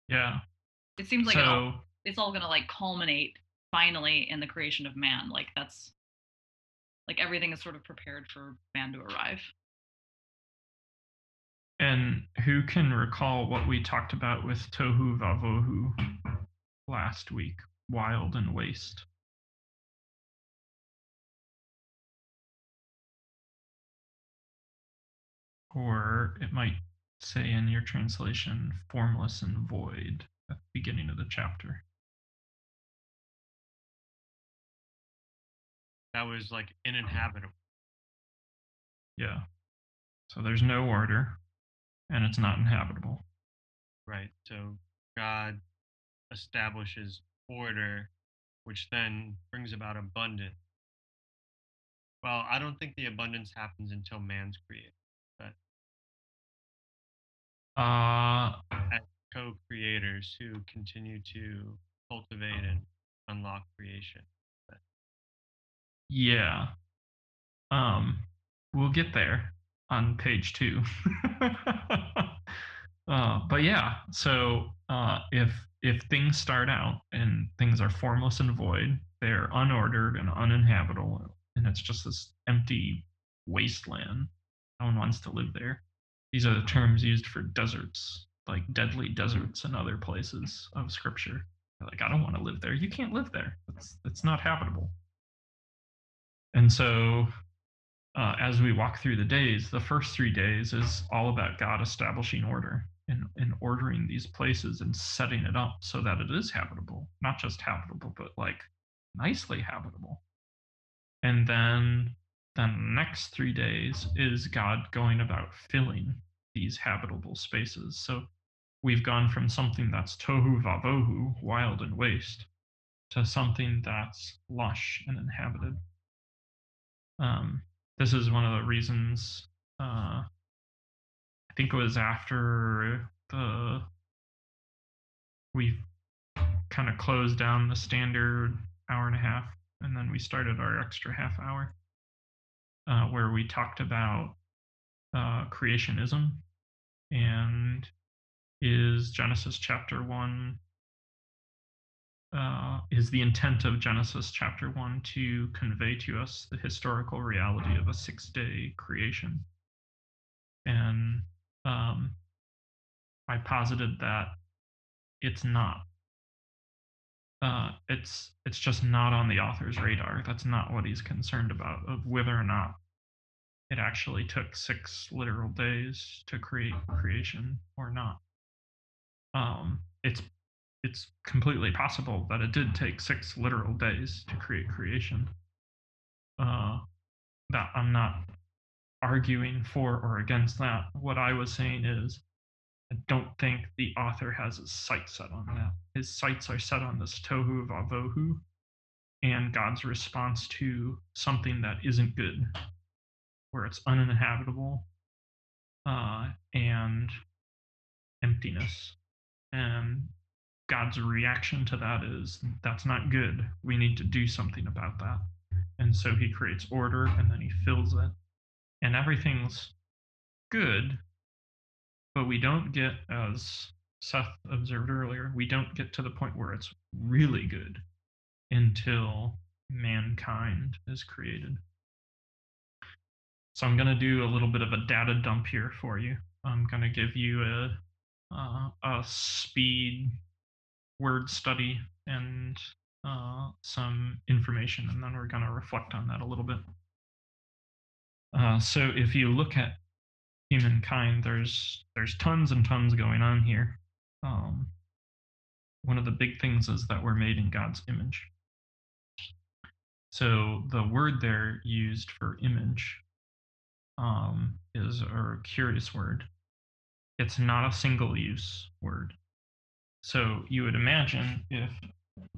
Yeah. It seems like it all, it's all gonna like culminate finally in the creation of man. Like that's like everything is sort of prepared for man to arrive. And who can recall what we talked about with Tohu Vavohu last week? Wild and waste. Or it might say in your translation, formless and void at the beginning of the chapter. That was like uninhabitable. Yeah. So there's no order and it's not inhabitable. Right. So God establishes order, which then brings about abundance. Well, I don't think the abundance happens until man's created. But uh as Co-creators who continue to cultivate and unlock creation. Yeah. Um, we'll get there on page two. [laughs] uh, but yeah, so uh, if if things start out and things are formless and void, they're unordered and uninhabitable, and it's just this empty wasteland. No one wants to live there. These are the terms used for deserts, like deadly deserts and other places of scripture. Like, I don't want to live there. You can't live there. It's it's not habitable. And so, uh, as we walk through the days, the first three days is all about God establishing order and, and ordering these places and setting it up so that it is habitable, not just habitable, but like nicely habitable. And then the next three days is God going about filling these habitable spaces. So we've gone from something that's tohu vavohu, wild and waste, to something that's lush and inhabited. Um, this is one of the reasons. Uh, I think it was after the we kind of closed down the standard hour and a half, and then we started our extra half hour, uh, where we talked about uh, creationism and is Genesis chapter one uh, is the intent of Genesis chapter 1 to convey to us the historical reality of a six day creation. And um, I posited that it's not. Uh, it's it's just not on the author's radar. That's not what he's concerned about, of whether or not it actually took six literal days to create creation or not. Um, it's it's completely possible that it did take six literal days to create creation. Uh, that I'm not arguing for or against that. What I was saying is, I don't think the author has his sights set on that. His sights are set on this tohu vavohu and God's response to something that isn't good, where it's uninhabitable uh, and emptiness. And God's reaction to that is that's not good. We need to do something about that. And so he creates order and then he fills it. And everything's good, but we don't get, as Seth observed earlier, we don't get to the point where it's really good until mankind is created. So I'm going to do a little bit of a data dump here for you. I'm going to give you a, uh, a speed word study and uh, some information, and then we're going to reflect on that a little bit. Uh, so if you look at humankind, there's there's tons and tons going on here. Um, one of the big things is that we're made in God's image. So the word there used for image um, is a curious word. It's not a single use word. So you would imagine if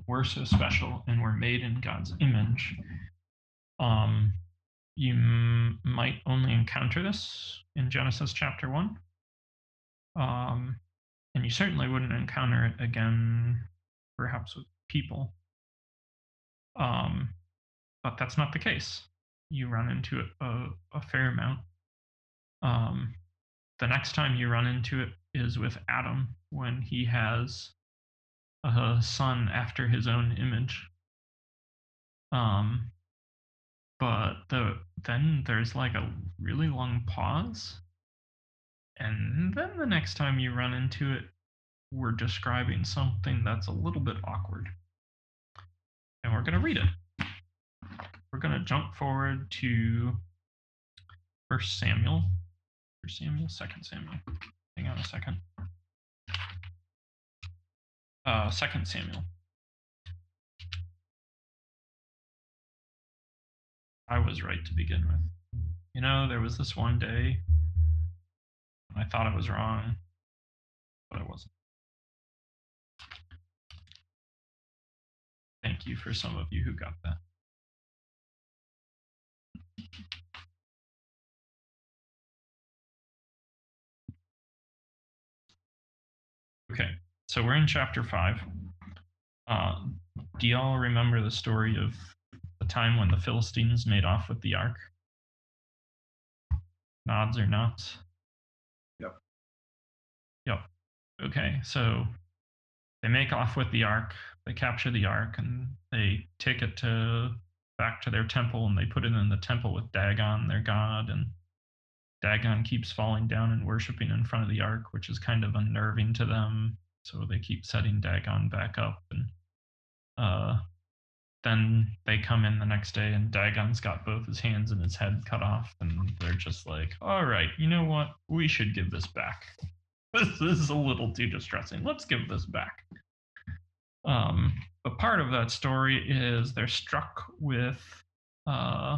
we're so special and we're made in God's image, um, you m- might only encounter this in Genesis chapter 1. Um, and you certainly wouldn't encounter it again, perhaps with people. Um, but that's not the case. You run into it a, a fair amount. Um, the next time you run into it is with Adam when he has a son after his own image. Um, but the then there's like a really long pause, and then the next time you run into it, we're describing something that's a little bit awkward, and we're gonna read it. We're gonna jump forward to First Samuel, First Samuel, Second Samuel. Hang on a second. Uh, Second Samuel. I was right to begin with. You know, there was this one day I thought I was wrong, but I wasn't. Thank you for some of you who got that. Okay, so we're in chapter five. Uh, do y'all remember the story of the time when the Philistines made off with the ark? Nods or nots? Yep. Yep. Okay, so they make off with the ark, they capture the ark, and they take it to back to their temple and they put it in the temple with Dagon, their god, and Dagon keeps falling down and worshiping in front of the ark, which is kind of unnerving to them. So they keep setting Dagon back up and uh then they come in the next day and Dagon's got both his hands and his head cut off, and they're just like, all right, you know what? We should give this back. [laughs] This is a little too distressing. Let's give this back. Um, but part of that story is they're struck with uh,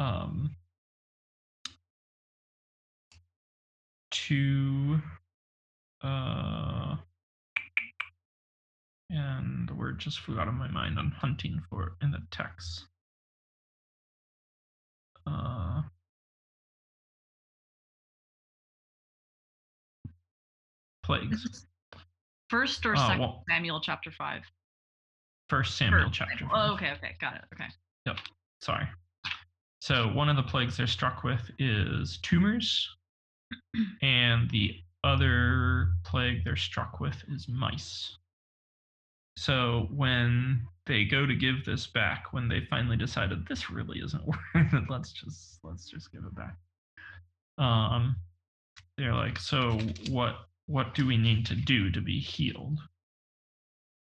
um, two uh, and the word just flew out of my mind. I'm hunting for in the text. Uh, plagues. First or Uh, second well- Samuel chapter five? First Samuel First chapter. Five. Oh, okay, okay, got it. Okay. Yep. Sorry. So one of the plagues they're struck with is tumors, and the other plague they're struck with is mice. So when they go to give this back, when they finally decided this really isn't [laughs] worth it, let's just let's just give it back. Um, they're like, so what what do we need to do to be healed?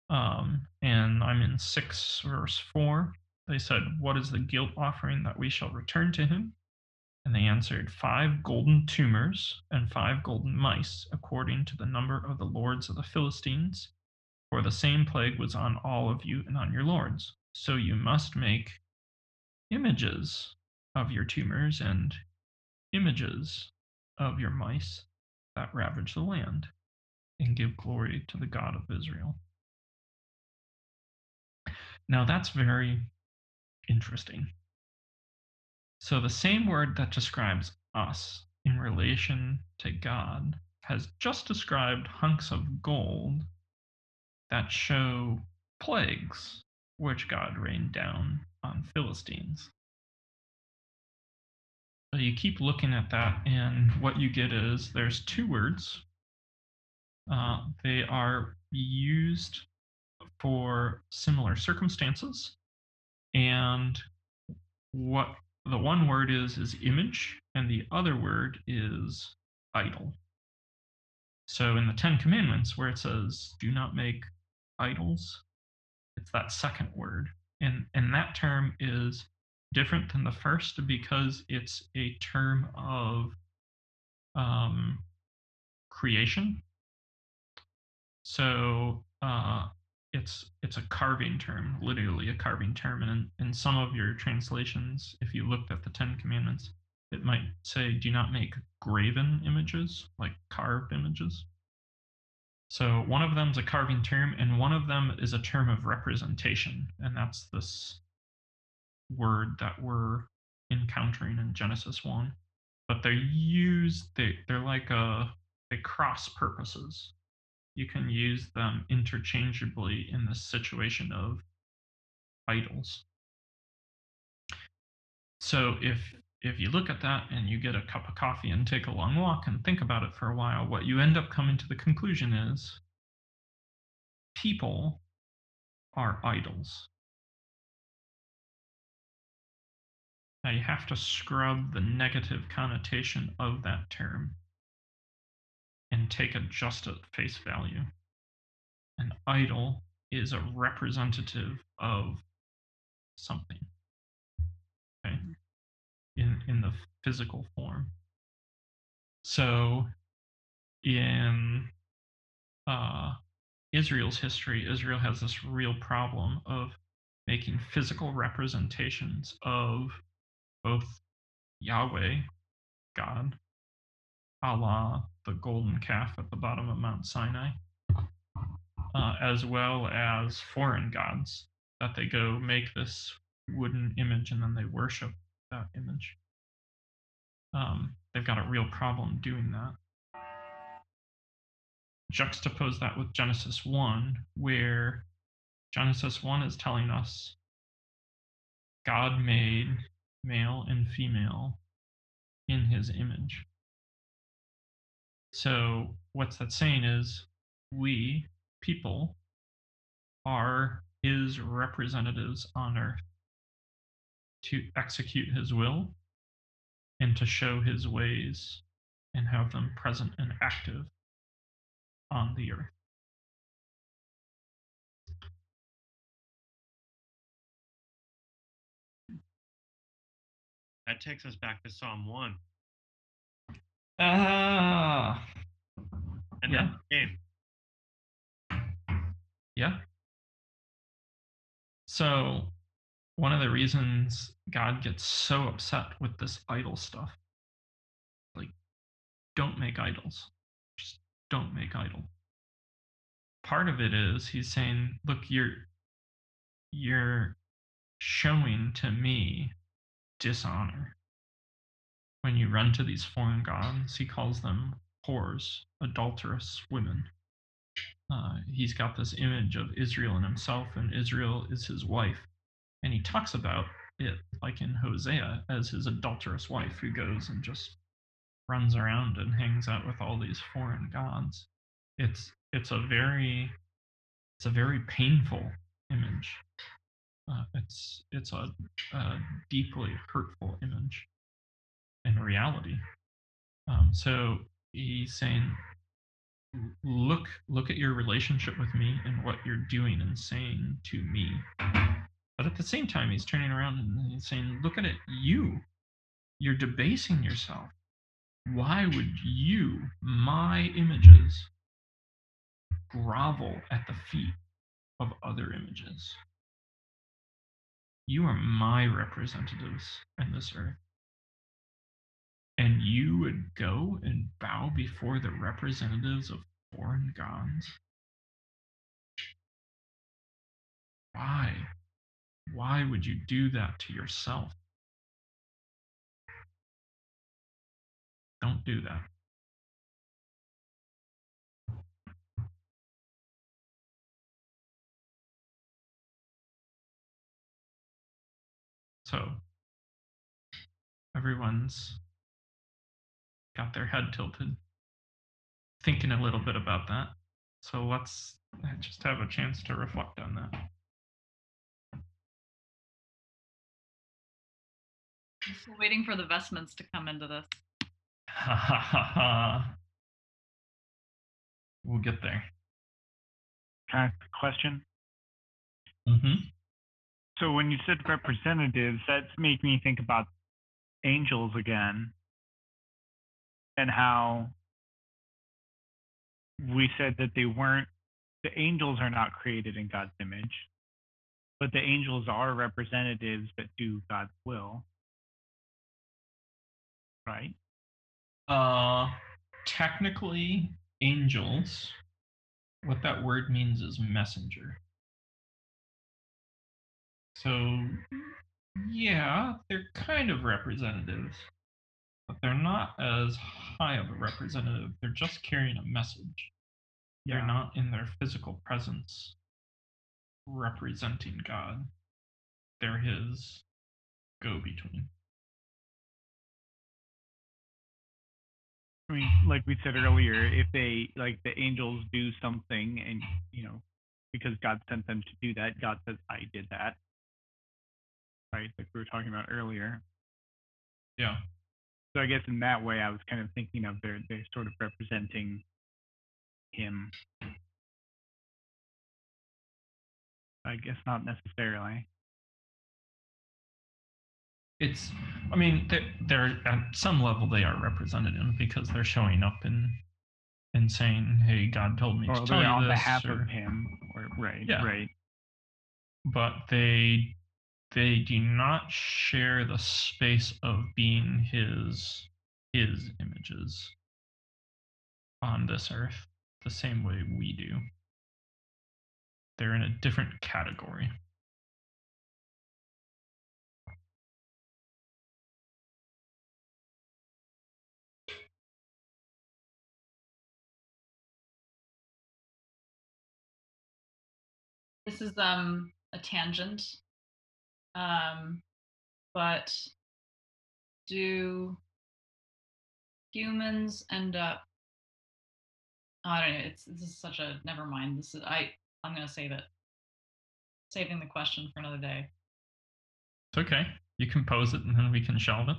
Um, and I'm in six verse four. They said, What is the guilt offering that we shall return to him? And they answered, Five golden tumors and five golden mice, according to the number of the lords of the Philistines. For the same plague was on all of you and on your lords. So you must make images of your tumors and images of your mice that ravage the land, and give glory to the God of Israel. Now that's very interesting. So the same word that describes us in relation to God has just described hunks of gold that show plagues which God rained down on Philistines. So you keep looking at that, and what you get is there's two words. Uh, they are used for similar circumstances, and what the one word is is image, and the other word is idol. So in the Ten Commandments, where it says, "Do not make idols," it's that second word, and and that term is different than the first because it's a term of um, creation. So uh, it's it's a carving term, literally a carving term. And in, in some of your translations, if you looked at the Ten Commandments, it might say, "Do not make graven images, like carved images." So one of them is a carving term, and one of them is a term of representation, and that's this word that we're encountering in Genesis one. But they're used; they they're like a they cross purposes. You can use them interchangeably in the situation of idols. So if if you look at that and you get a cup of coffee and take a long walk and think about it for a while, what you end up coming to the conclusion is people are idols. Now you have to scrub the negative connotation of that term and take it just at face value. An idol is a representative of something. Okay? In in the physical form. So in uh, Israel's history, Israel has this real problem of making physical representations of both Yahweh, God, Allah, the golden calf at the bottom of Mount Sinai, uh, as well as foreign gods that they go make this wooden image and then they worship that image. Um, they've got a real problem doing that. Juxtapose that with Genesis 1, where Genesis 1 is telling us God made male and female in his image. So, what's that saying is we, people, are his representatives on earth to execute his will and to show his ways and have them present and active on the earth. That takes us back to Psalm 1. Ah, And Yeah. game. yeah. So, one of the reasons God gets so upset with this idol stuff, like, don't make idols. Just don't make idol. Part of it is he's saying, look, you're you're showing to me dishonor. When you run to these foreign gods, he calls them whores, adulterous women. Uh, he's got this image of Israel and himself, and Israel is his wife. And he talks about it, like in Hosea, as his adulterous wife who goes and just runs around and hangs out with all these foreign gods. It's it's a very it's a very painful image. Uh, it's it's a, a deeply hurtful image in reality. Um, so he's saying, look look at your relationship with me and what you're doing and saying to me. But at the same time, he's turning around and he's saying, look at it, you. You're debasing yourself. Why would you, my images, grovel at the feet of other images? You are my representatives in this earth. And you would go and bow before the representatives of foreign gods? Why? Why would you do that to yourself? Don't do that. So, everyone's got their head tilted, thinking a little bit about that. So, let's just have a chance to reflect on that. I'm still waiting for the vestments to come into this. [laughs] We'll get there. Can I ask a question? Mm-hmm. So when you said representatives, that's made me think about angels again and how we said that they weren't the angels are not created in God's image, but the angels are representatives that do God's will. Right? Uh, technically, angels, what that word means is messenger. So, yeah, they're kind of representatives. But they're not as high of a representative. They're just carrying a message. They're not in their physical presence representing God. They're his go between. I mean, like we said earlier, if they like the angels do something and you know, because God sent them to do that, God says, I did that. Right? Like we were talking about earlier. Yeah. So I guess in that way I was kind of thinking of they're they're sort of representing him. I guess not necessarily. It's, I mean, they're, they're at some level they are representative because they're showing up and and saying, "Hey, God told me Or to tell you on this," behalf or- of him. Or right, Yeah. right. but they they do not share the space of being his his images on this earth the same way we do they're in a different category This is um a tangent. Um, but do humans end up? I don't know. It's this is such a never mind. This is I. I'm gonna save it. Saving the question for another day. it's okay you can pose it and then we can shelve it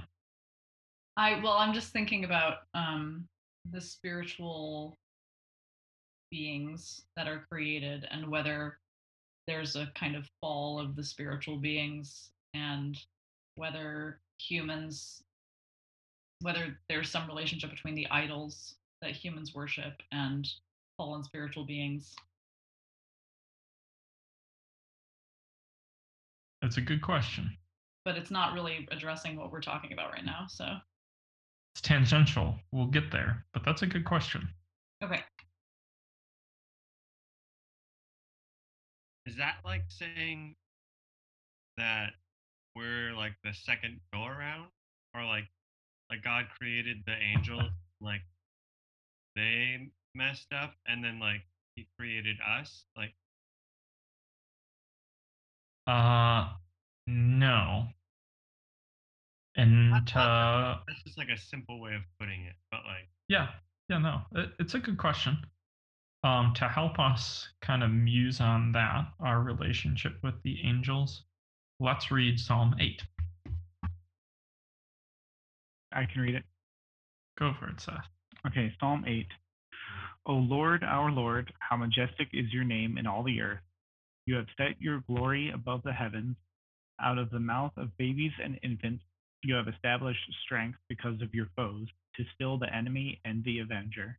I well, I'm just thinking about um the spiritual beings that are created and whether there's a kind of fall of the spiritual beings and whether humans whether there's some relationship between the idols that humans worship and fallen spiritual beings. That's a good question. But it's not really addressing what we're talking about right now. So It's tangential. We'll get there, but that's a good question. okay. Is that like saying that we're like the second go around, or like like God created the [laughs] angels, like they messed up, and then like He created us, like Uh, no. And uh, that's just like a simple way of putting it, but like yeah, yeah, no, it, it's a good question. Um, to help us kind of muse on that, our relationship with the angels, let's read Psalm 8. I can read it. Go for it, Seth. Okay, Psalm 8. O Lord, our Lord, how majestic is your name in all the earth. You have set your glory above the heavens. Out of the mouth of babies and infants, you have established strength because of your foes, to still the enemy and the avenger.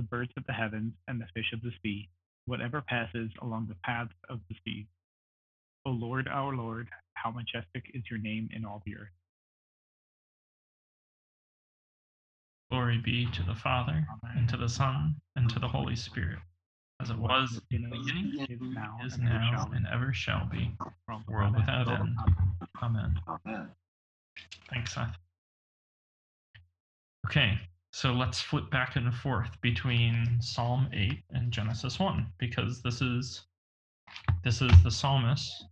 the birds of the heavens, and the fish of the sea, whatever passes along the paths of the sea. O Lord, our Lord, how majestic is your name in all the earth. Glory be to the Father, and to the Son, and to the Holy Spirit, as it was in the beginning, is now, is and ever now, shall be, and ever shall be, world world without without end. Amen. Amen. Thanks, Seth. Okay, so let's flip back and forth between Psalm 8 and Genesis 1 because this is this is the psalmist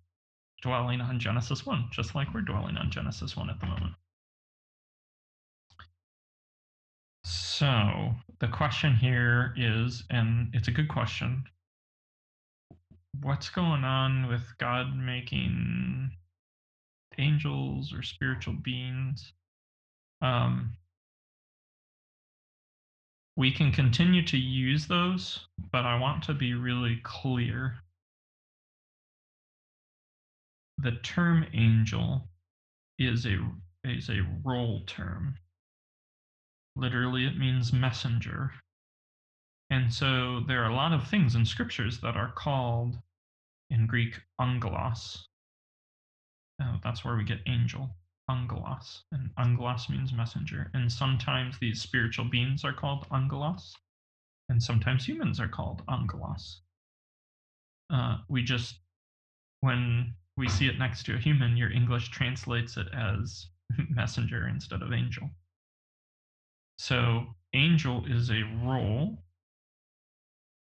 dwelling on Genesis 1, just like we're dwelling on Genesis 1 at the moment. So the question here is, and it's a good question. What's going on with God making angels or spiritual beings? Um, we can continue to use those, but I want to be really clear. The term angel is a is a role term Literally, it means messenger. And so there are a lot of things in scriptures that are called in Greek angelos. Uh, that's where we get angel, angelos. And angelos means messenger. And sometimes these spiritual beings are called angelos, and sometimes humans are called angelos. Uh, we just, when we see it next to a human, your English translates it as [laughs] messenger instead of angel. So, angel is a role,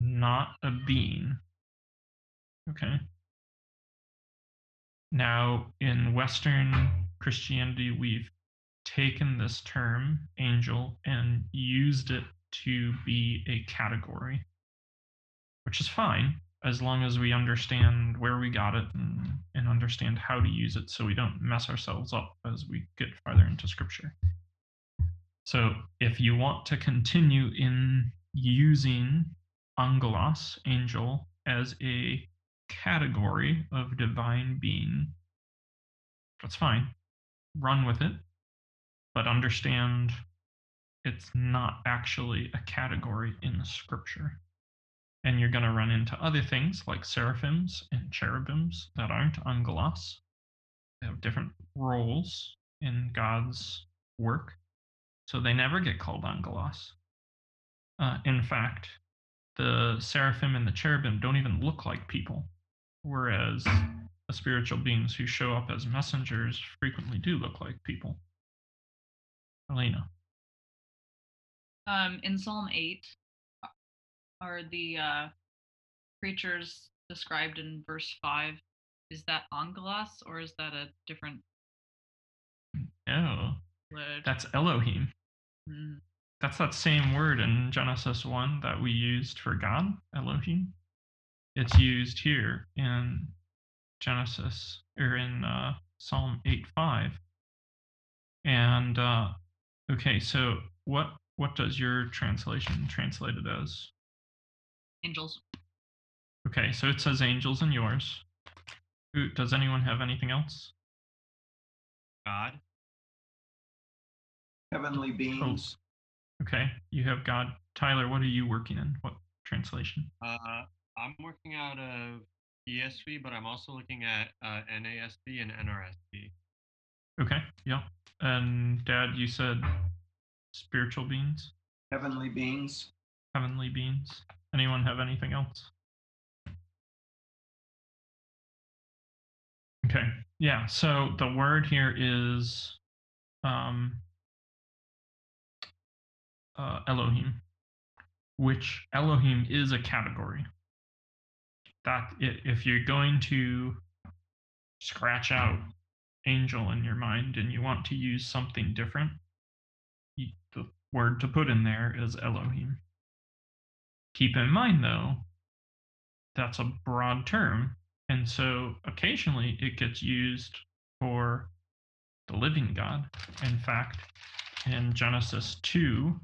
not a being. Okay. Now, in Western Christianity, we've taken this term, angel, and used it to be a category, which is fine as long as we understand where we got it and, and understand how to use it so we don't mess ourselves up as we get farther into scripture. So if you want to continue in using angelos, angel, as a category of divine being, that's fine. Run with it, but understand it's not actually a category in the scripture. And you're going to run into other things like seraphims and cherubims that aren't angelos. They have different roles in God's work, so they never get called angelos. Uh, in fact, the seraphim and the cherubim don't even look like people, whereas the spiritual beings who show up as messengers frequently do look like people. Elena. Um, in Psalm 8, are the uh, creatures described in verse 5, is that angelos or is that a different No, word? that's Elohim. Mm, That's that same word in Genesis 1 that we used for God, Elohim. It's used here in Genesis, or in uh, Psalm 8 5. And, uh, okay, so what what does your translation translate it as? angels. Okay, so it says angels in yours. Who, does anyone have anything else? God. Heavenly beings. Okay, you have God. Tyler, what are you working in? What translation? Uh, I'm working out of ESV, but I'm also looking at uh, NASB and NRSV. Okay, yeah. And Dad, you said spiritual beings, Heavenly beings. heavenly beings. Anyone have anything else? Okay, yeah. So the word here is um, uh, Elohim, which Elohim is a category. That if you're going to scratch out angel in your mind and you want to use something different, you, the word to put in there is Elohim. Keep in mind, though, that's a broad term. And so occasionally it gets used for the living God. In fact, in Genesis 2,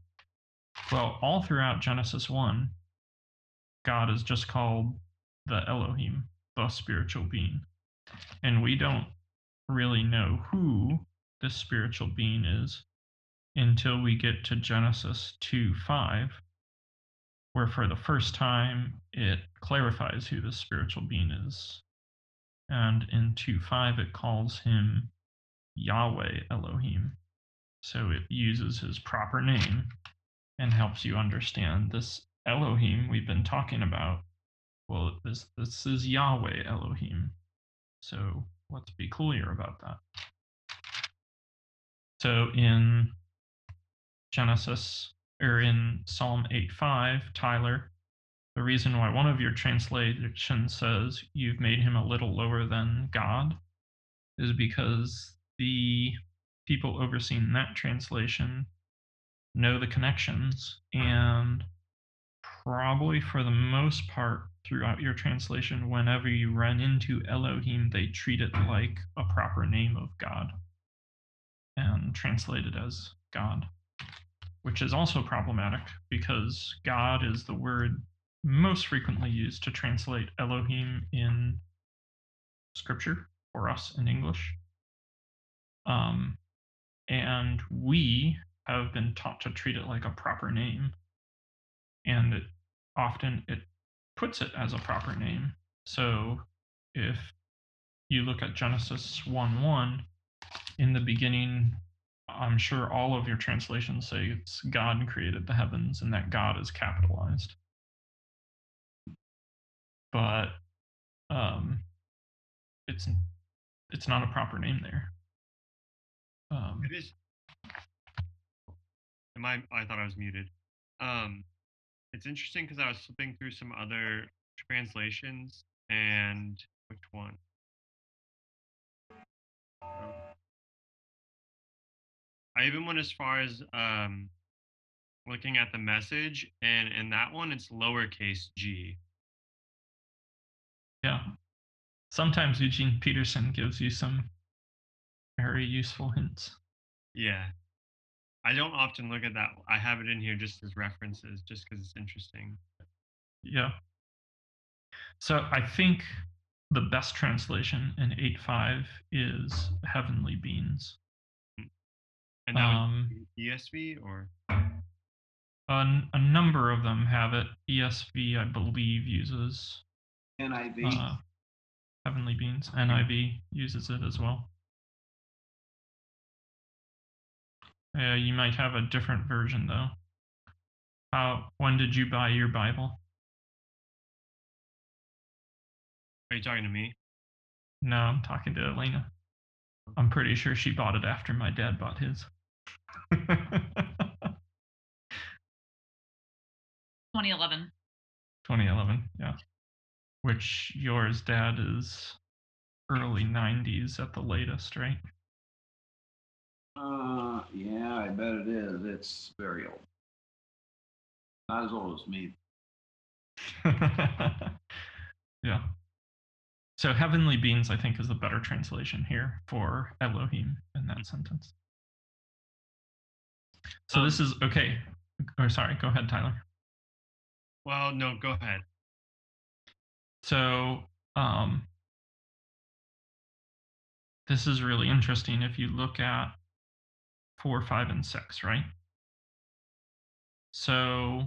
well, all throughout Genesis 1, God is just called the Elohim, the spiritual being. And we don't really know who this spiritual being is until we get to Genesis 2 5, where for the first time it clarifies who the spiritual being is. And in 2 5, it calls him Yahweh Elohim. So it uses his proper name and helps you understand this Elohim we've been talking about. Well, this, this is Yahweh Elohim. So let's be clear about that. So in Genesis or in Psalm 8:5, Tyler, the reason why one of your translations says you've made him a little lower than God is because the people overseeing that translation know the connections and probably for the most part throughout your translation whenever you run into Elohim they treat it like a proper name of God and translate it as God which is also problematic because God is the word most frequently used to translate Elohim in scripture for us in English. Um, and we have been taught to treat it like a proper name. And it, often it puts it as a proper name. So if you look at Genesis 1 1, in the beginning, I'm sure all of your translations say it's God created the heavens and that God is capitalized. But um, it's it's not a proper name there. Um, It is. Am I? I thought I was muted. Um, it's interesting because I was flipping through some other translations, and which one? Oh. I even went as far as um, looking at the message, and in that one, it's lowercase g. yeah. Sometimes Eugene Peterson gives you some very useful hints. Yeah. I don't often look at that. I have it in here just as references, just because it's interesting. Yeah. So I think the best translation in 8.5 is heavenly beings. And that Um, was ESV or A, n- a number of them have it. ESV, I believe, uses NIV. uh, heavenly beings. NIV uses it as well. Uh, you might have a different version though. How? When did you buy your Bible? are you talking to me? No, I'm talking to Elena. I'm pretty sure she bought it after my dad bought his. [laughs] 2011. 2011, yeah. Which yours, dad, is early 90s at the latest, right? Uh, yeah, I bet it is. It's very old. Not as old as me. [laughs] yeah. So heavenly beings, I think, is the better translation here for Elohim in that sentence. So this is okay. Or sorry, go ahead, Tyler. Well, no, go ahead. So um, this is really interesting if you look at four, five, and six, right? So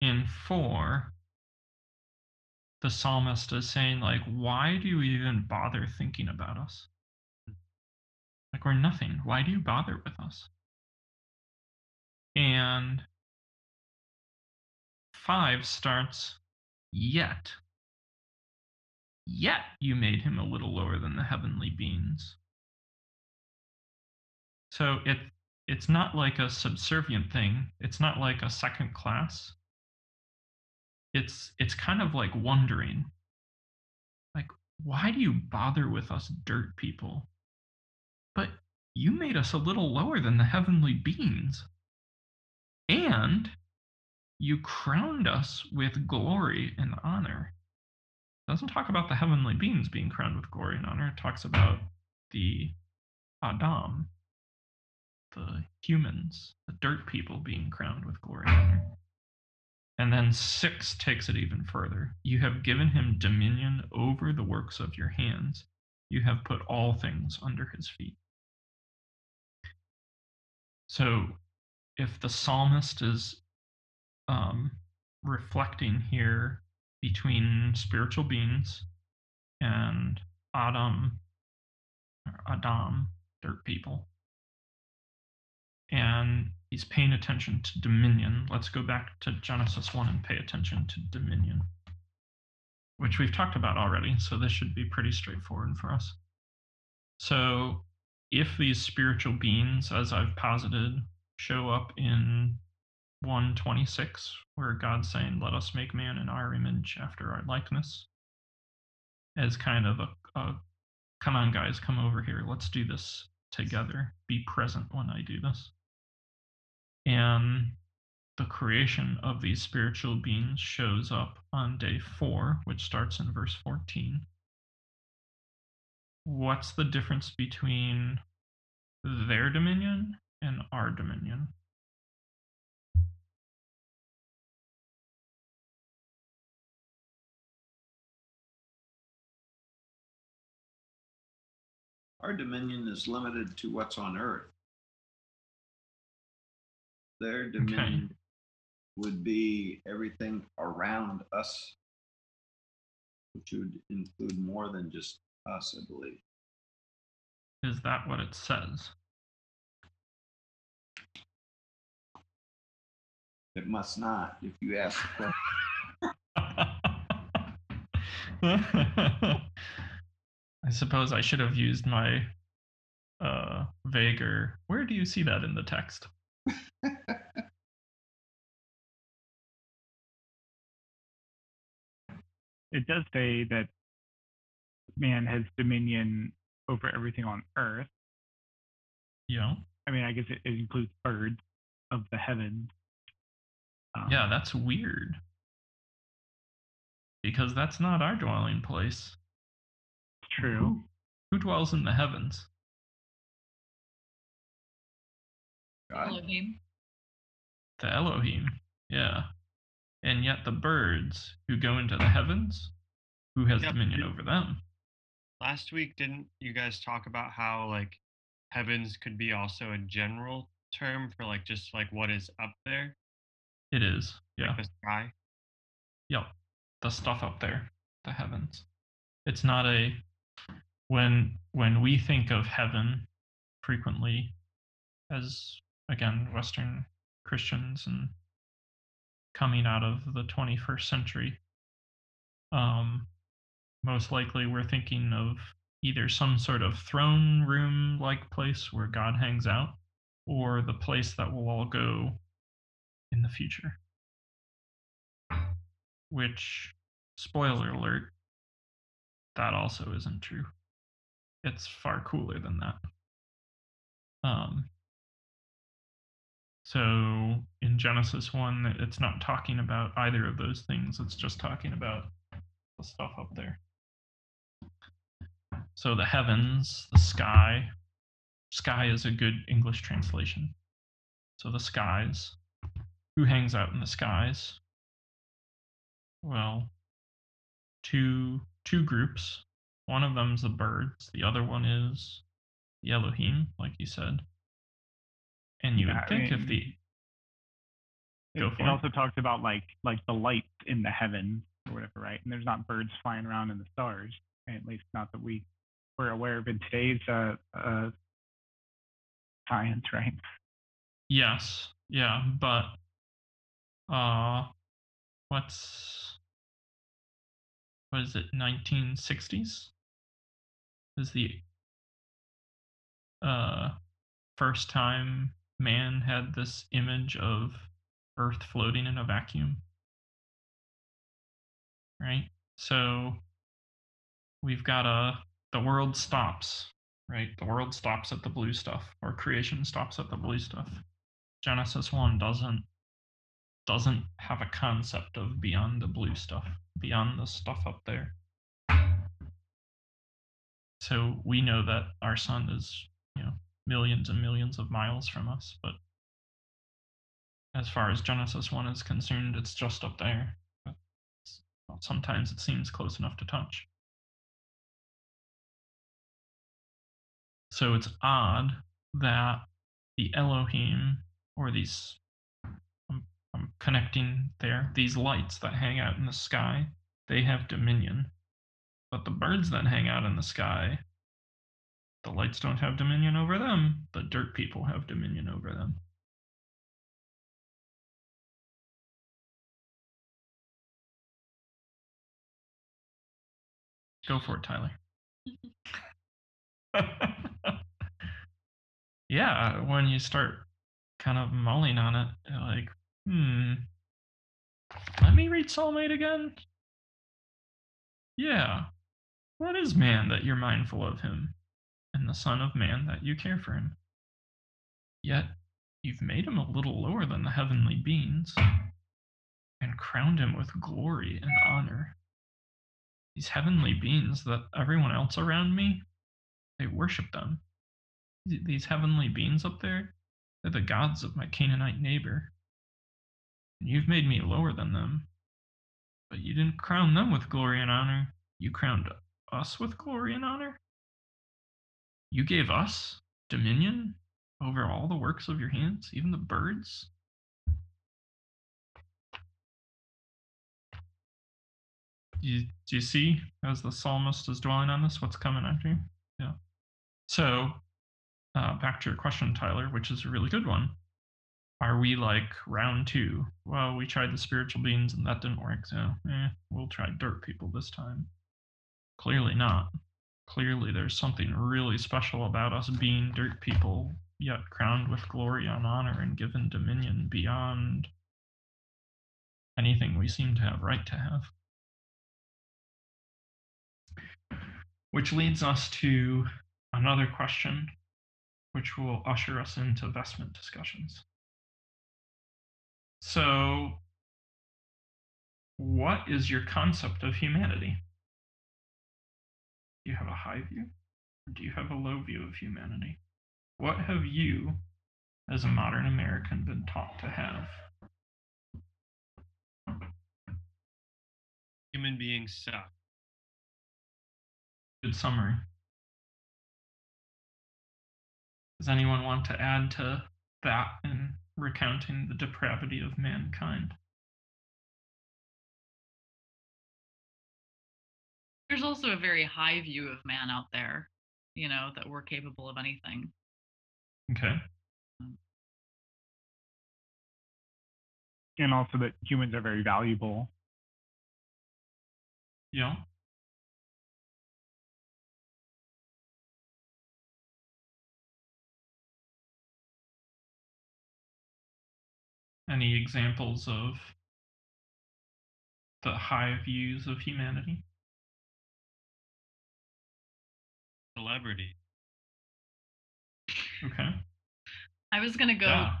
in four, the psalmist is saying, like, why do you even bother thinking about us? Like, we're nothing. Why do you bother with us? And five starts, yet. Yet you made him a little lower than the heavenly beings. So it it's not like a subservient thing. It's not like a second class. It's it's kind of like wondering. Like, why do you bother with us dirt people? But you made us a little lower than the heavenly beings. And you crowned us with glory and honor. It doesn't talk about the heavenly beings being crowned with glory and honor. It talks about the Adam, the humans, the dirt people being crowned with glory and honor. And then six takes it even further. You have given him dominion over the works of your hands. You have put all things under his feet. So if the psalmist is um, reflecting here between spiritual beings and Adam, Adam, dirt people, and he's paying attention to dominion. Let's go back to Genesis 1 and pay attention to dominion, which we've talked about already, so this should be pretty straightforward for us. So, if these spiritual beings, as I've posited, show up in 126, where God's saying, Let us make man in our image after our likeness, as kind of a, a come on, guys, come over here, let's do this together. Be present when I do this. And the creation of these spiritual beings shows up on day four, which starts in verse 14. What's the difference between their dominion and our dominion? Our dominion is limited to what's on earth. Their dominion would be everything around us, which would include more than just us, I believe. Is that what it says? It must not, if you ask the [laughs] I suppose I should have used my uh vaguer. Where do you see that in the text? It does say that man has dominion over everything on earth. Yeah. I mean, I guess it, it includes birds of the heavens. Um, Yeah, that's weird. Because that's not our dwelling place. It's true. Who dwells in the heavens? God. Elohim. The Elohim. Yeah. And yet the birds who go into the heavens, who has Yep. dominion over them? Last week, didn't you guys talk about how like heavens could be also a general term for like just like what is up there, It is. Yeah. like the sky? Yep. The stuff up there, the heavens. It's not a when when we think of heaven frequently as again Western Christians and coming out of the 21st century, um, most likely we're thinking of either some sort of throne room like place where God hangs out, or the place that we'll all go in the future. Which spoiler alert that also isn't true. It's far cooler than that. Um so in genesis 1 it's not talking about either of those things it's just talking about the stuff up there. So the heavens the sky sky is a good english translation. So the skies who hangs out in the skies? Well, two two groups. One of them's the birds. The other one is the Elohim, like you said. And you Yeah, would I think if the It, it it. also talks about like like the lights in the heavens or whatever, right? And there's not birds flying around in the stars, at least not that we were aware of in today's uh, uh, science, right? yes, yeah, but uh, what's what is it? 1960s is the uh first time man had this image of Earth floating in a vacuum. Right? So we've got a the world stops, right? The world stops at the blue stuff, or creation stops at the blue stuff. Genesis 1 doesn't doesn't have a concept of beyond the blue stuff, beyond the stuff up there. So we know that our sun is, you know, millions and millions of miles from us, but as far as Genesis 1 is concerned, it's just up there. But sometimes it seems close enough to touch. So it's odd that the Elohim, or these, I'm, I'm connecting there, these lights that hang out in the sky, they have dominion. But the birds that hang out in the sky, the lights don't have dominion over them. The dirt people have dominion over them. Go for it, Tyler. [laughs] yeah, when you start kind of mulling on it, like, hmm, let me read 8 again. Yeah. What is man that you're mindful of him, and the Son of Man that you care for him? Yet you've made him a little lower than the heavenly beings, and crowned him with glory and honor. These heavenly beings that everyone else around me, they worship them. These heavenly beings up there, they're the gods of my Canaanite neighbor. You've made me lower than them. But you didn't crown them with glory and honor. You crowned us with glory and honor? You gave us dominion over all the works of your hands, even the birds? Do you, do you see, as the psalmist is dwelling on this, what's coming after you? Yeah. So, uh, back to your question, Tyler, which is a really good one. Are we like round two? Well, we tried the spiritual beings and that didn't work, so eh, we'll try dirt people this time. Clearly not. Clearly, there's something really special about us being dirt people, yet crowned with glory and honor and given dominion beyond anything we seem to have right to have. Which leads us to another question, which will usher us into vestment discussions. So, what is your concept of humanity? Do you have a high view? Or do you have a low view of humanity? What have you, as a modern American, been taught to have? Human beings suck. Good summary. Does anyone want to add to that recounting the depravity of mankind? There's also a very high view of man out there, you know, that we're capable of anything. Okay. Um, and also that humans are very valuable. Yeah. Any examples of the high views of humanity? Celebrity. Okay. I was gonna go. Yeah.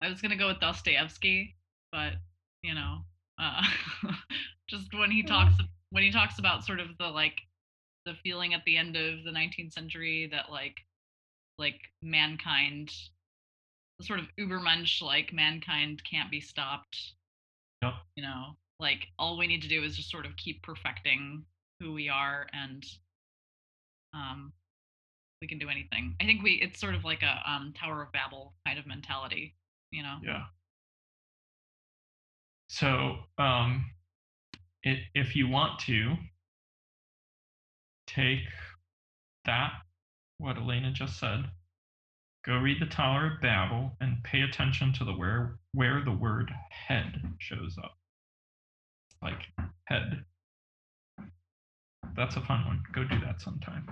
I was gonna go with Dostoevsky, but you know, uh, [laughs] just when he talks when he talks about sort of the like the feeling at the end of the 19th century that like like mankind, the sort of Ubermensch like mankind can't be stopped. Yep. You know, like all we need to do is just sort of keep perfecting who we are and um we can do anything. I think we it's sort of like a um Tower of Babel kind of mentality, you know. Yeah. So, um, it, if you want to take that, what Elena just said, go read the Tower of Babel and pay attention to the where where the word head shows up. Like head. That's a fun one. Go do that sometime.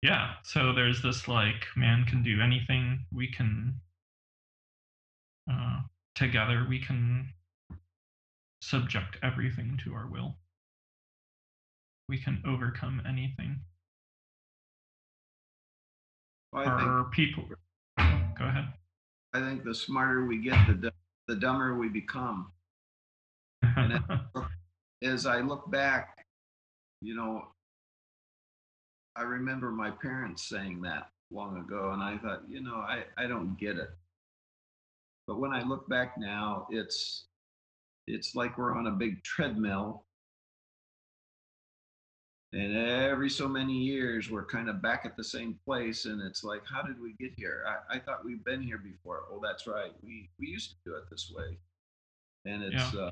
Yeah, so there's this like man can do anything. We can uh, together we can subject everything to our will. We can overcome anything. I think, Our people. Go ahead. I think the smarter we get, the, du- the dumber we become. And As I look back, you know, I remember my parents saying that long ago, and I thought, you know, I, I don't get it. But when I look back now, it's it's like we're on a big treadmill. And every so many years, we're kind of back at the same place. And it's like, how did we get here? I, I thought we've been here before. Oh, that's right. We, we used to do it this way. And it's, uh,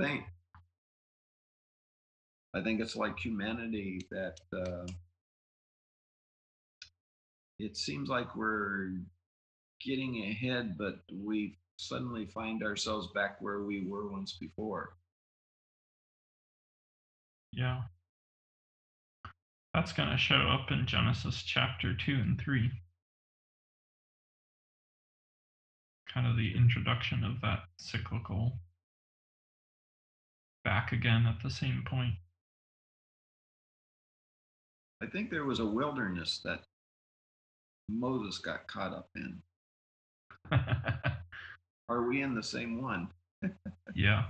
think, I think it's like humanity that uh, it seems like we're getting ahead, but we suddenly find ourselves back where we were once before. yeah. That's going to show up in Genesis chapter 2 and 3. Kind of the introduction of that cyclical back again at the same point. I think there was a wilderness that Moses got caught up in. [laughs] Are we in the same one? [laughs] yeah.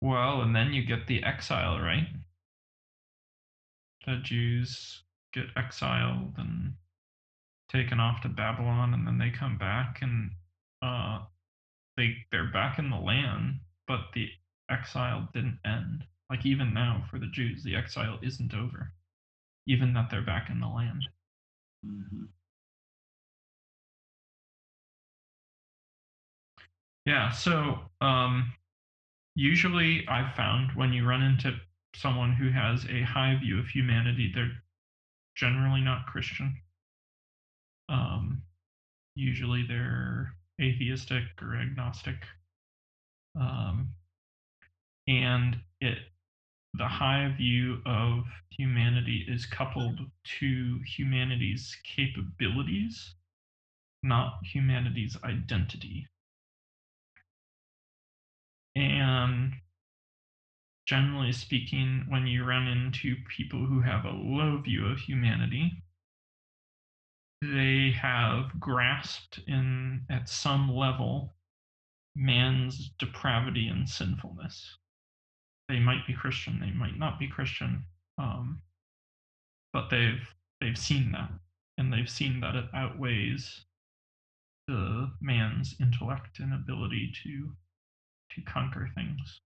Well, and then you get the exile, right? The Jews get exiled and taken off to Babylon, and then they come back and uh, they they're back in the land, but the exile didn't end. Like even now for the Jews, the exile isn't over, even that they're back in the land. Mm-hmm. Yeah, so um, usually I've found when you run into someone who has a high view of humanity, they're generally not Christian. Um, usually they're atheistic or agnostic. Um, and it the high view of humanity is coupled to humanity's capabilities, not humanity's identity. And generally speaking, when you run into people who have a low view of humanity, they have grasped in at some level man's depravity and sinfulness. They might be Christian, they might not be Christian, um, but they've they've seen that, and they've seen that it outweighs the man's intellect and ability to to conquer things.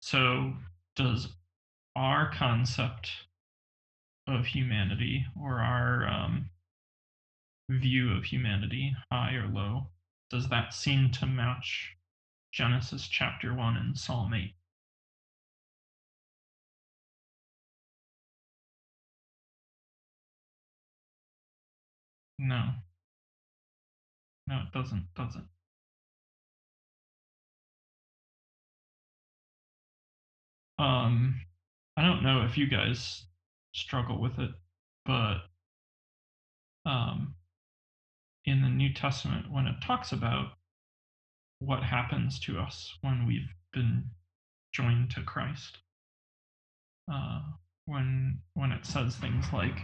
So, does our concept of humanity or our um, view of humanity, high or low, does that seem to match Genesis chapter 1 and Psalm 8? No. No, it doesn't, does Um, I don't know if you guys struggle with it, but um, in the New Testament, when it talks about what happens to us when we've been joined to Christ, uh, when when it says things like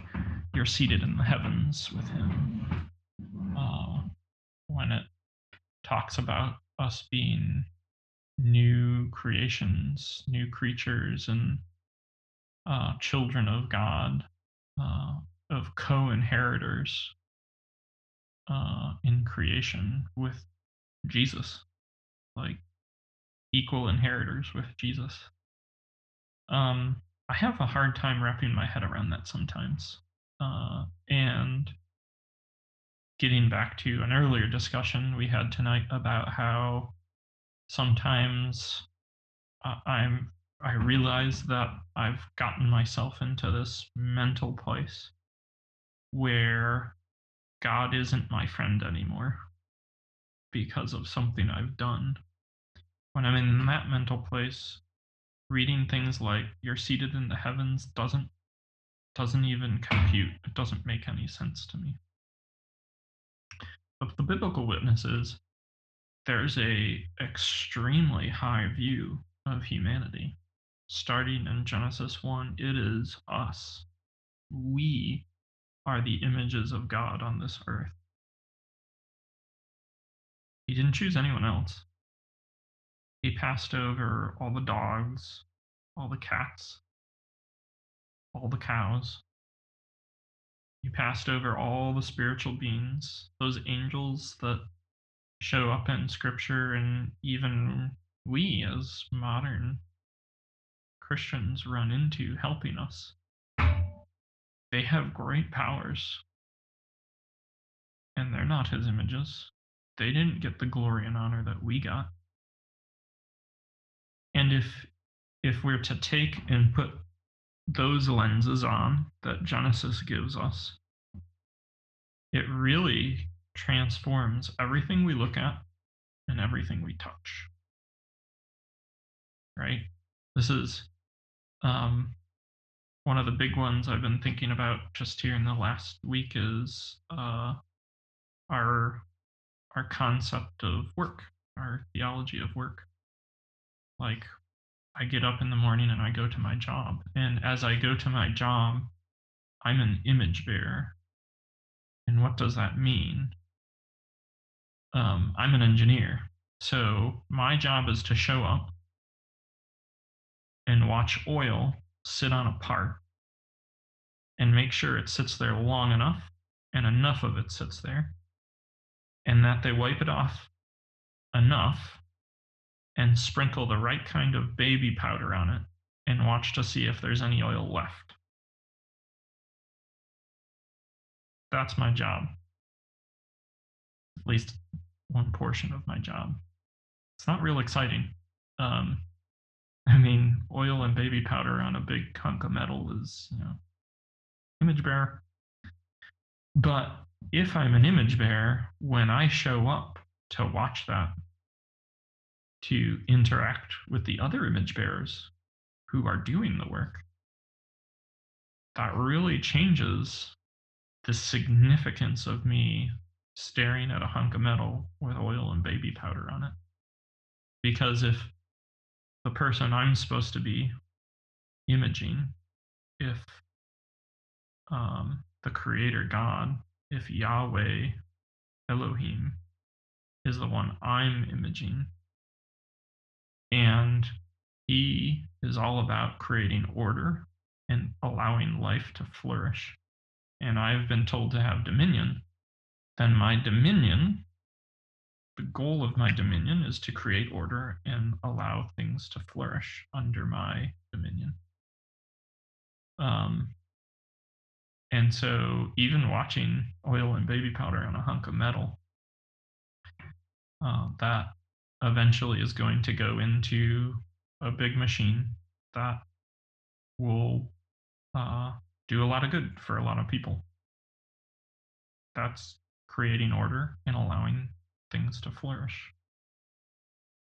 "You're seated in the heavens with Him," uh, when it talks about us being new creations, new creatures, and uh, children of God, uh, of co inheritors uh, in creation with Jesus, like equal inheritors with Jesus. Um, I have a hard time wrapping my head around that sometimes. Uh, and getting back to an earlier discussion we had tonight about how sometimes uh, I'm I realize that I've gotten myself into this mental place where God isn't my friend anymore because of something I've done. When I'm in that mental place, reading things like you're seated in the heavens doesn't doesn't even compute. It doesn't make any sense to me. But the biblical witness is there's a extremely high view of humanity. Starting in Genesis 1, it is us. We are the images of God on this earth. He didn't choose anyone else. He passed over all the dogs, all the cats, all the cows. He passed over all the spiritual beings, those angels that show up in scripture and even we as modern Christians run into helping us. They have great powers. And they're not his images. They didn't get the glory and honor that we got. And if if we're to take and put those lenses on that Genesis gives us, it really transforms everything we look at and everything we touch. Right? This is um, one of the big ones I've been thinking about just here in the last week is uh, our our concept of work, our theology of work. Like, I get up in the morning and I go to my job, and as I go to my job, I'm an image bearer. And what does that mean? Um, I'm an engineer, so my job is to show up and watch oil sit on a part and make sure it sits there long enough and enough of it sits there and that they wipe it off enough and sprinkle the right kind of baby powder on it and watch to see if there's any oil left. That's my job. At least one portion of my job. It's not real exciting. Um, I mean, oil and baby powder on a big hunk of metal is, you know, image bearer. But if I'm an image bearer, when I show up to watch that, to interact with the other image bearers who are doing the work, that really changes the significance of me staring at a hunk of metal with oil and baby powder on it. Because if the person I'm supposed to be imaging, if um, the creator God, if Yahweh Elohim is the one I'm imaging, and he is all about creating order and allowing life to flourish. And I've been told to have dominion, then my dominion, the goal of my dominion is to create order and allow things to flourish under my dominion. Um, and so, even watching oil and baby powder on a hunk of metal, uh, that eventually is going to go into a big machine that will uh, do a lot of good for a lot of people. That's creating order and allowing things to flourish.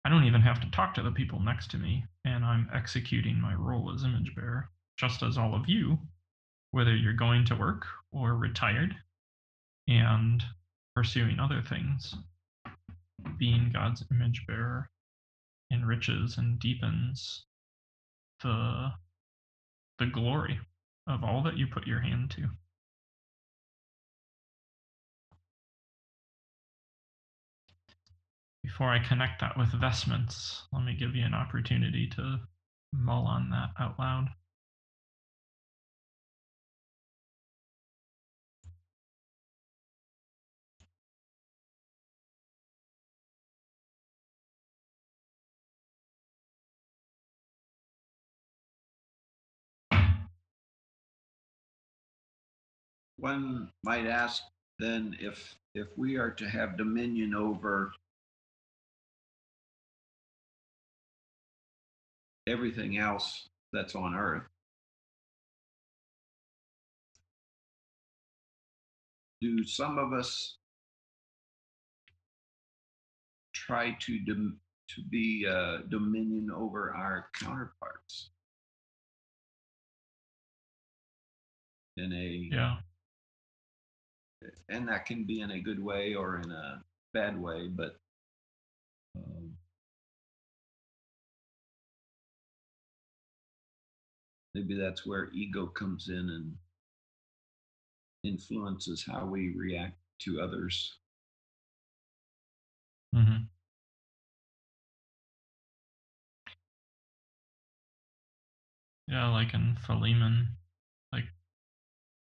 I don't even have to talk to the people next to me, and I'm executing my role as image bearer, just as all of you, whether you're going to work or retired and pursuing other things, being God's image bearer enriches and deepens the the glory of all that you put your hand to. Before I connect that with vestments, let me give you an opportunity to mull on that out loud. One might ask then if if we are to have dominion over everything else that's on earth. Do some of us try to dom- to be uh, dominion over our counterparts in a Yeah. and that can be in a good way or in a bad way, but um, maybe that's where ego comes in and influences how we react to others. Mm-hmm. Yeah, like in Philemon, like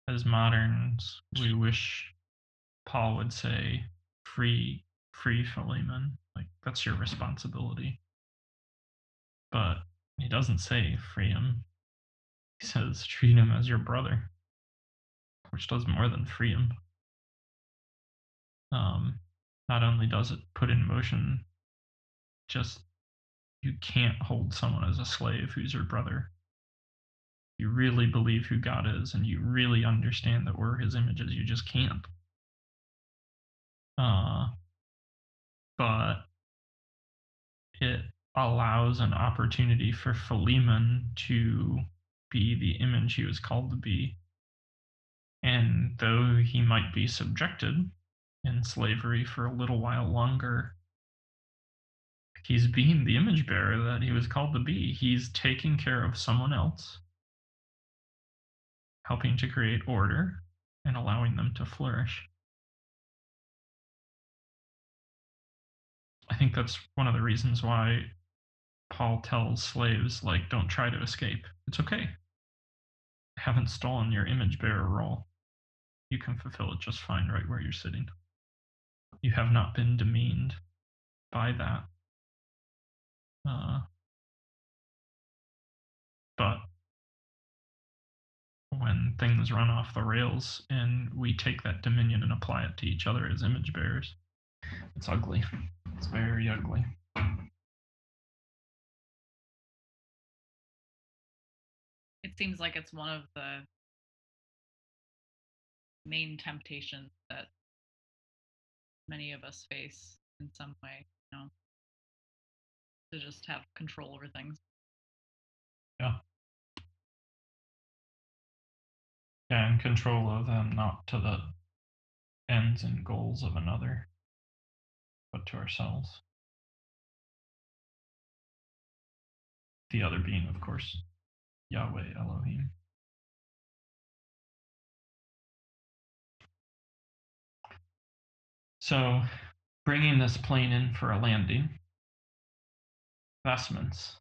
as moderns, we wish Paul would say, "Free, free Philemon." Like that's your responsibility. But he doesn't say free him. He says treat him as your brother, which does more than free him. Um, not only does it put in motion just you can't hold someone as a slave who's your brother. You really believe who God is and you really understand that we're his images. You just can't. Uh, but it allows an opportunity for Philemon to be the image he was called to be. And though he might be subjected in slavery for a little while longer, he's being the image bearer that he was called to be. He's taking care of someone else, helping to create order and allowing them to flourish. I think that's one of the reasons why Paul tells slaves, like, don't try to escape. It's okay. Haven't stolen your image bearer role. You can fulfill it just fine right where you're sitting. You have not been demeaned by that. Uh, but when things run off the rails and we take that dominion and apply it to each other as image bearers, It's ugly. It's very ugly. It seems like it's one of the main temptations that many of us face in some way, you know, to just have control over things. Yeah. Yeah, and control of them, not to the ends and goals of another, but to ourselves. The other being, of course, Yahweh Elohim. So, bringing this plane in for a landing, vestments.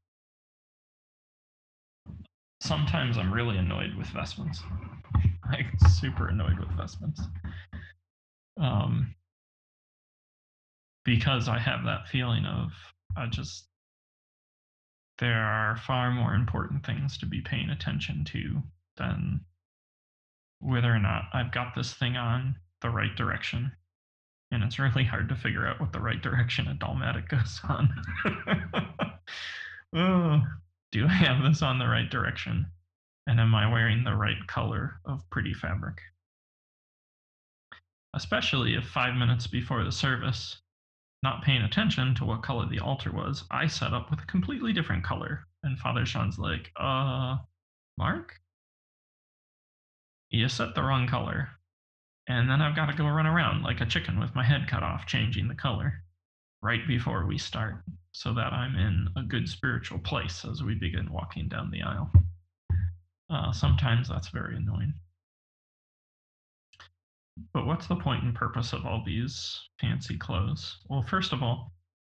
Sometimes I'm really annoyed with vestments. [laughs] like super annoyed with vestments. Um, because I have that feeling of I just there are far more important things to be paying attention to than whether or not I've got this thing on the right direction. And it's really hard to figure out what the right direction a dalmatic goes on. [laughs] oh, do I have this on the right direction? And am I wearing the right color of pretty fabric? Especially if five minutes before the service, not paying attention to what color the altar was, I set up with a completely different color. And Father Sean's like, uh, Mark? You set the wrong color. And then I've got to go run around like a chicken with my head cut off, changing the color right before we start so that I'm in a good spiritual place as we begin walking down the aisle. Uh, sometimes that's very annoying. But what's the point and purpose of all these fancy clothes? Well, first of all,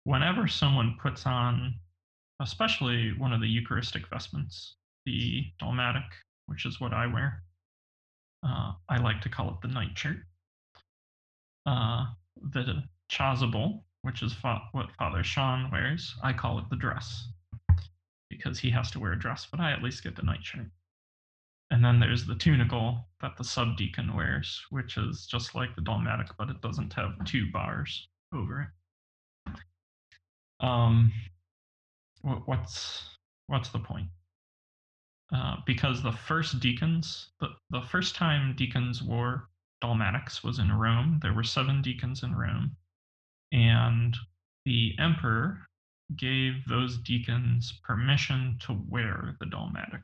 whenever someone puts on, especially one of the Eucharistic vestments, the dalmatic, which is what I wear, uh, I like to call it the nightshirt. Uh, the chasuble, which is fa- what Father Sean wears, I call it the dress because he has to wear a dress, but I at least get the nightshirt. And then there's the tunicle that the subdeacon wears, which is just like the dalmatic, but it doesn't have two bars over it. Um, what's what's the point? Uh, because the first deacons, the, the first time deacons wore dalmatics was in Rome. There were seven deacons in Rome, and the emperor gave those deacons permission to wear the dalmatic.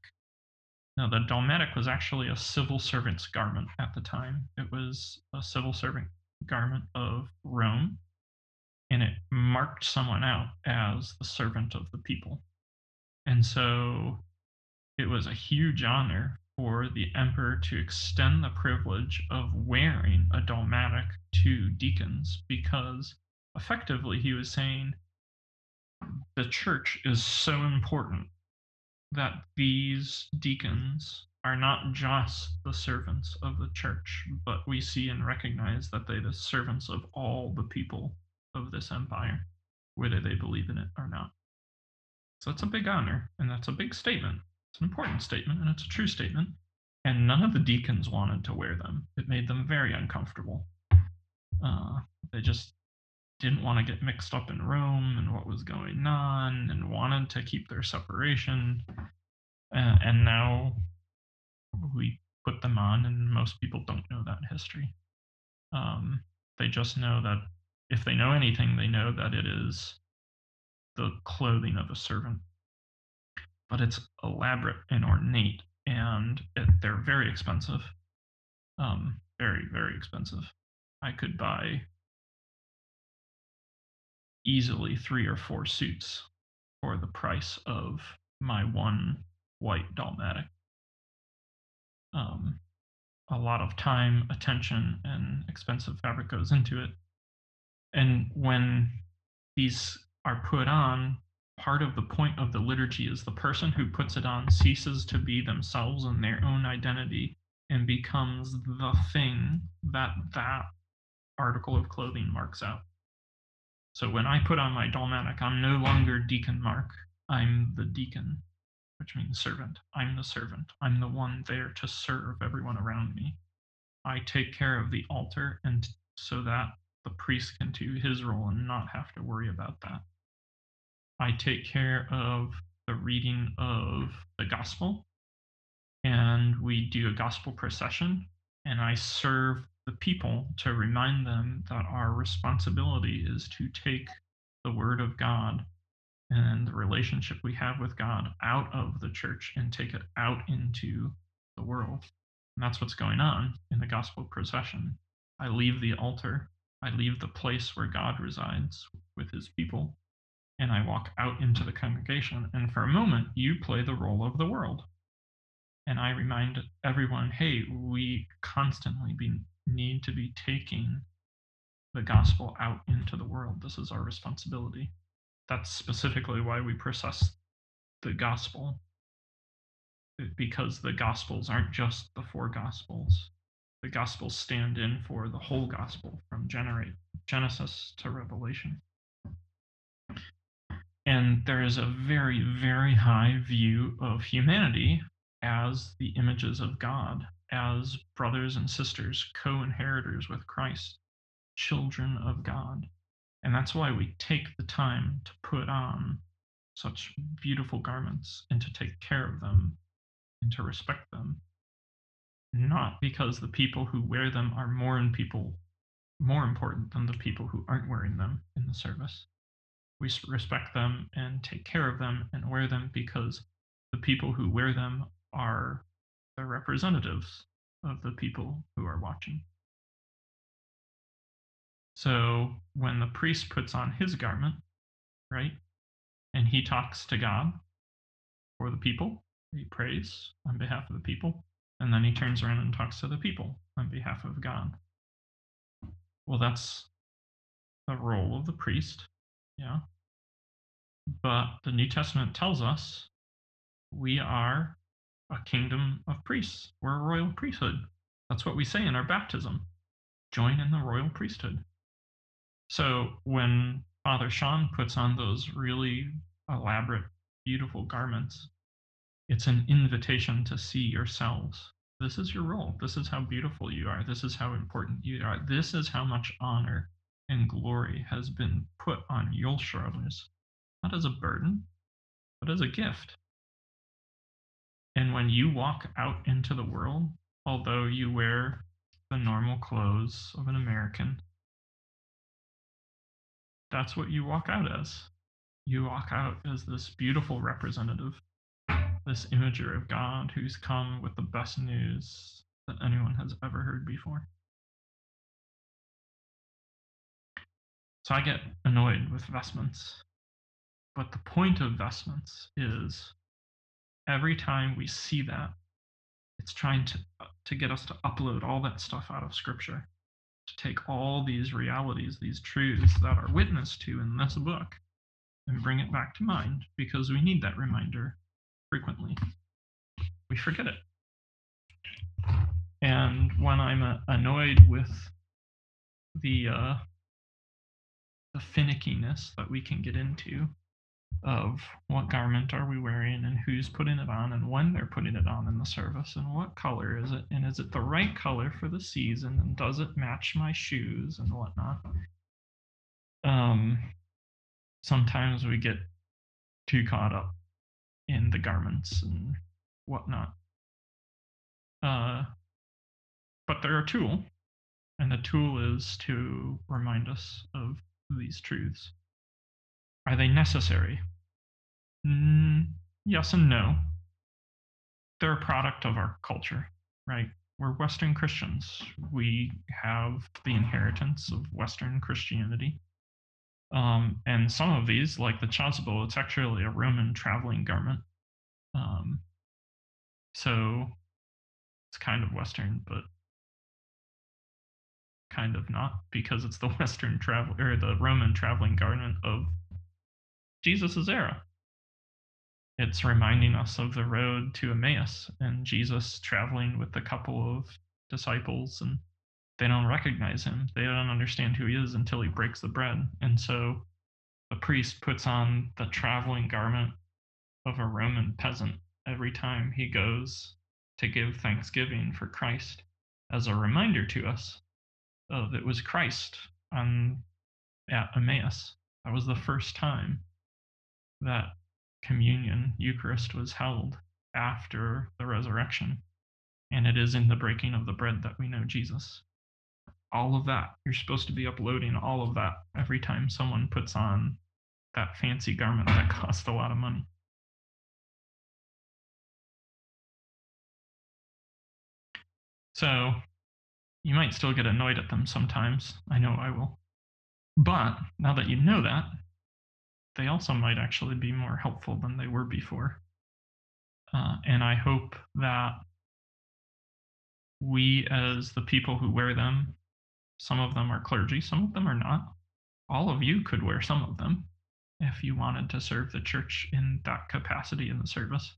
Now, the dalmatic was actually a civil servant's garment at the time. It was a civil servant garment of Rome, and it marked someone out as the servant of the people. And so it was a huge honor for the emperor to extend the privilege of wearing a dalmatic to deacons because effectively he was saying the church is so important that these deacons are not just the servants of the church, but we see and recognize that they're the servants of all the people of this empire, whether they believe in it or not. So it's a big honor, and that's a big statement. It's an important statement, and it's a true statement. And none of the deacons wanted to wear them. It made them very uncomfortable. Uh, they just didn't want to get mixed up in Rome and what was going on and wanted to keep their separation. Uh, and now we put them on, and most people don't know that history. Um, they just know that if they know anything, they know that it is the clothing of a servant. But it's elaborate and ornate, and it, they're very expensive. Um, very, very expensive. I could buy easily three or four suits for the price of my one white dalmatic. Um, a lot of time, attention, and expensive fabric goes into it. And when these are put on, part of the point of the liturgy is the person who puts it on ceases to be themselves and their own identity and becomes the thing that that article of clothing marks out. So when I put on my dalmatic, I'm no longer Deacon Mark. I'm the deacon, which means servant. I'm the servant. I'm the one there to serve everyone around me. I take care of the altar and so that the priest can do his role and not have to worry about that. I take care of the reading of the gospel, and we do a gospel procession, and I serve the people to remind them that our responsibility is to take the word of God and the relationship we have with God out of the church and take it out into the world. And that's what's going on in the gospel procession. I leave the altar, I leave the place where God resides with his people, and I walk out into the congregation. And for a moment, you play the role of the world. And I remind everyone hey, we constantly be, need to be taking the gospel out into the world. This is our responsibility. That's specifically why we process the gospel, because the gospels aren't just the four gospels. The gospels stand in for the whole gospel from Genesis to Revelation. And there is a very, very high view of humanity as the images of God, as brothers and sisters, co inheritors with Christ, children of God. And that's why we take the time to put on such beautiful garments and to take care of them and to respect them. Not because the people who wear them are more in people more important than the people who aren't wearing them in the service we respect them and take care of them and wear them because the people who wear them are the representatives of the people who are watching. So when the priest puts on his garment, right, and he talks to God for the people, he prays on behalf of the people, and then he turns around and talks to the people on behalf of God. Well, that's the role of the priest yeah. But the New Testament tells us we are a kingdom of priests. We're a royal priesthood. That's what we say in our baptism join in the royal priesthood. So when Father Sean puts on those really elaborate, beautiful garments, it's an invitation to see yourselves. This is your role. This is how beautiful you are. This is how important you are. This is how much honor and glory has been put on your shoulders, not as a burden, but as a gift. And when you walk out into the world, although you wear the normal clothes of an American, that's what you walk out as. You walk out as this beautiful representative, this imager of God who's come with the best news that anyone has ever heard before. So I get annoyed with vestments. But the point of vestments is every time we see that, it's trying to, to get us to upload all that stuff out of Scripture, to take all these realities, these truths that are witnessed to in this book, and bring it back to mind because we need that reminder frequently. We forget it. And when I'm uh, annoyed with the uh, the finickiness that we can get into of what garment are we wearing and who's putting it on and when they're putting it on in the service and what color is it and is it the right color for the season and does it match my shoes and whatnot um sometimes we get too caught up in the garments and whatnot uh but they're a tool and the tool is to remind us of these truths. Are they necessary? Mm, yes and no. They're a product of our culture, right? We're Western Christians. We have the inheritance of Western Christianity. Um, and some of these, like the chasuble, it's actually a Roman traveling garment. Um, so it's kind of Western, but kind of not because it's the [laughs] Western travel or the Roman traveling garment of Jesus's era. It's reminding us of the road to Emmaus and Jesus traveling with a couple of disciples and they don't recognize him. They don't understand who he is until he breaks the bread. And so the priest puts on the traveling garment of a Roman peasant every time he goes to give thanksgiving for Christ as a reminder to us of it was Christ on at Emmaus. That was the first time that communion, Eucharist, was held after the resurrection. And it is in the breaking of the bread that we know Jesus. All of that, you're supposed to be uploading all of that every time someone puts on that fancy garment that [laughs] costs a lot of money. So you might still get annoyed at them sometimes. I know I will. But now that you know that, they also might actually be more helpful than they were before. Uh, and I hope that we, as the people who wear them, some of them are clergy, some of them are not. All of you could wear some of them if you wanted to serve the church in that capacity in the service.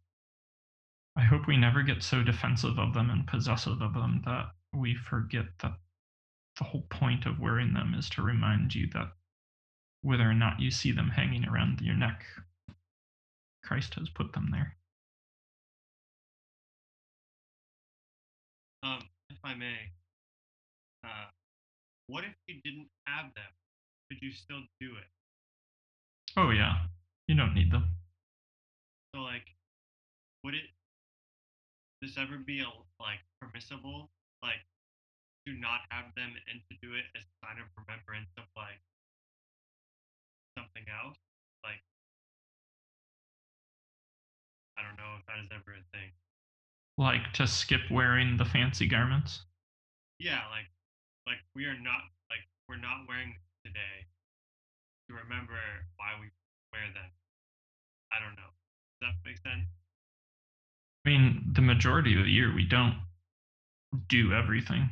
I hope we never get so defensive of them and possessive of them that we forget that the whole point of wearing them is to remind you that whether or not you see them hanging around your neck, Christ has put them there. Um, if I may, uh, what if you didn't have them? Could you still do it? Oh, yeah. You don't need them. So, like, would it this ever be a, like permissible, like, to not have them and to do it as a sign of remembrance of like something else? Like, I don't know if that is ever a thing. Like to skip wearing the fancy garments? Yeah, like, like we are not like we're not wearing today to remember why we wear them. I don't know. Does that make sense? I mean, the majority of the year we don't do everything.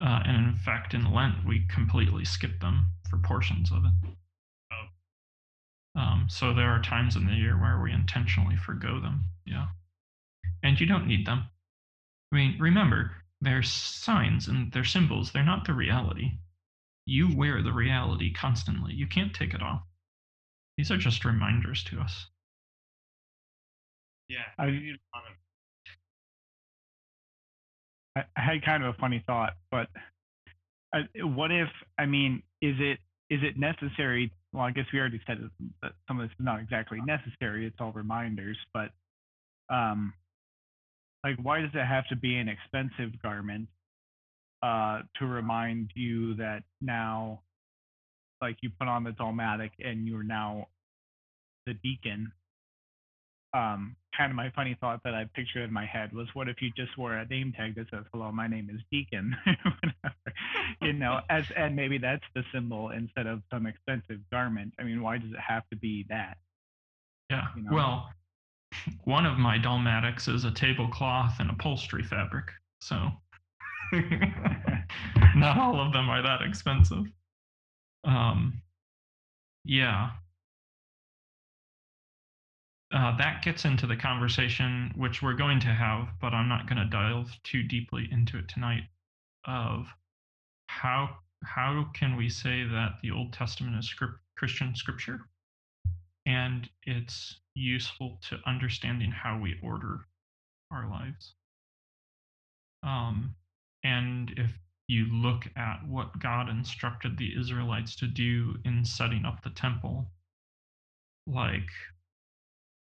Uh, and in fact, in Lent, we completely skip them for portions of it. Um, so there are times in the year where we intentionally forego them. Yeah. And you don't need them. I mean, remember, they're signs and they're symbols. They're not the reality. You wear the reality constantly. You can't take it off. These are just reminders to us. Yeah, I- we need a lot of I, I had kind of a funny thought, but uh, what if? I mean, is it is it necessary? Well, I guess we already said that some of this is not exactly necessary. It's all reminders, but um, like, why does it have to be an expensive garment uh, to remind you that now, like, you put on the dalmatic and you're now the deacon? Um, kind of my funny thought that I pictured in my head was, what if you just wore a name tag that says, "Hello, my name is Deacon," [laughs] you know, as and maybe that's the symbol instead of some expensive garment. I mean, why does it have to be that? Yeah. You know? Well, [laughs] one of my dalmatics is a tablecloth and upholstery fabric. So [laughs] not all of them are that expensive. Um, yeah. Uh, that gets into the conversation, which we're going to have, but I'm not going to delve too deeply into it tonight. Of how how can we say that the Old Testament is script, Christian scripture, and it's useful to understanding how we order our lives. Um, and if you look at what God instructed the Israelites to do in setting up the temple, like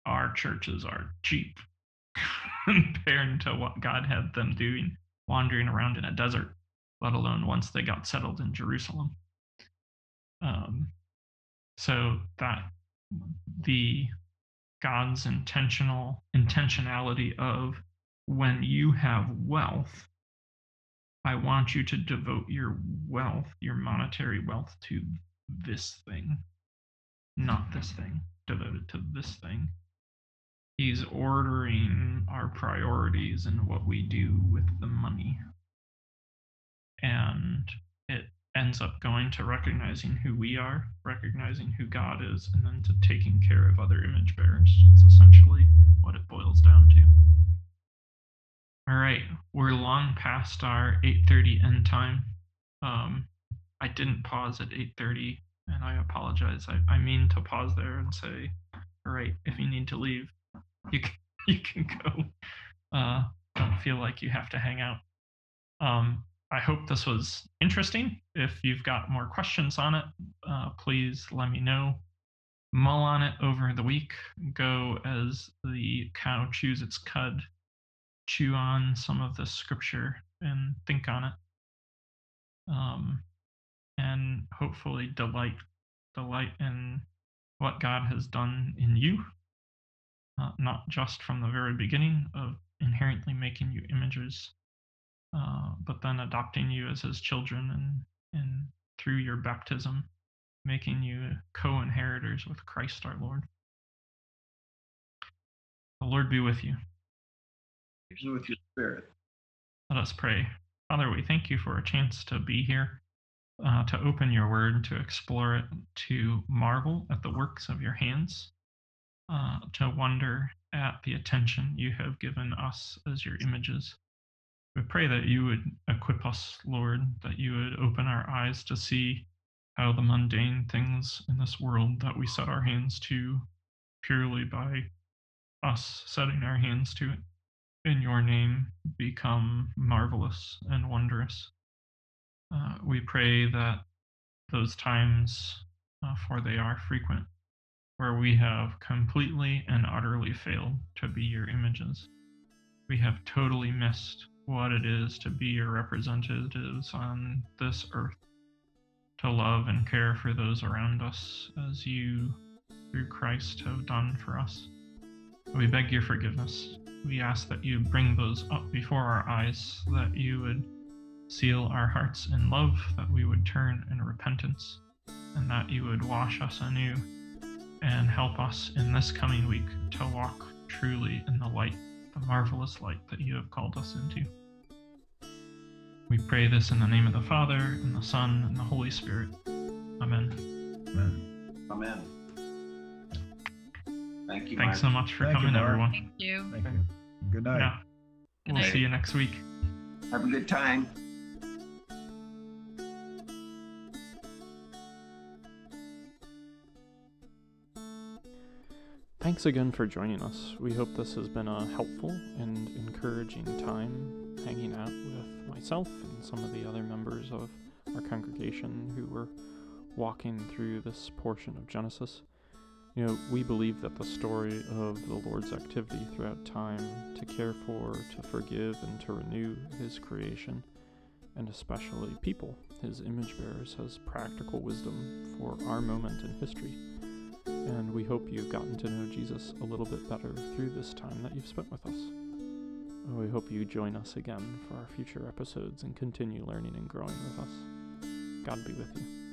our churches are cheap [laughs] compared to what God had them doing, wandering around in a desert, let alone once they got settled in Jerusalem. Um, so that the God's intentional intentionality of when you have wealth, I want you to devote your wealth, your monetary wealth, to this thing, not this thing, devoted to this thing. He's ordering our priorities and what we do with the money. And it ends up going to recognizing who we are, recognizing who God is, and then to taking care of other image bearers. It's essentially what it boils down to. All right, we're long past our 8:30 end time. Um, I didn't pause at 8:30, and I apologize. I, I mean to pause there and say, all right, if you need to leave, you can, [laughs] you can go. Uh, don't feel like you have to hang out. Um, I hope this was interesting. If you've got more questions on it, uh, please let me know. Mull on it over the week. Go as the cow chews its cud. Chew on some of the scripture and think on it. Um, and hopefully delight delight in what God has done in you, uh, not just from the very beginning of inherently making you images, uh, but then adopting you as his children and, and through your baptism, making you co inheritors with Christ our Lord. The Lord be with you. with your spirit. Let us pray. Father, we thank you for a chance to be here, uh, to open your word, to explore it, to marvel at the works of your hands, uh, to wonder at the attention you have given us as your images. We pray that you would equip us, Lord, that you would open our eyes to see how the mundane things in this world that we set our hands to purely by us setting our hands to it in your name become marvelous and wondrous. Uh, we pray that those times, uh, for they are frequent, where we have completely and utterly failed to be your images. We have totally missed what it is to be your representatives on this earth, to love and care for those around us as you, through Christ, have done for us. We beg your forgiveness. We ask that you bring those up before our eyes, that you would seal our hearts in love, that we would turn in repentance, and that you would wash us anew and help us in this coming week to walk truly in the light the marvelous light that you have called us into. We pray this in the name of the Father, and the Son, and the Holy Spirit. Amen. Amen. Amen. Thank you. Thanks Mark. so much for Thank coming, Mark. everyone. Thank you. Thank you. Good night. Yeah. Good We'll night. see you next week. Have a good time. Thanks again for joining us. We hope this has been a helpful and encouraging time hanging out with myself and some of the other members of our congregation who were walking through this portion of Genesis. You know, we believe that the story of the Lord's activity throughout time to care for, to forgive, and to renew His creation, and especially people, His image bearers, has practical wisdom for our moment in history and we hope you've gotten to know Jesus a little bit better through this time that you've spent with us. We hope you join us again for our future episodes and continue learning and growing with us. God be with you.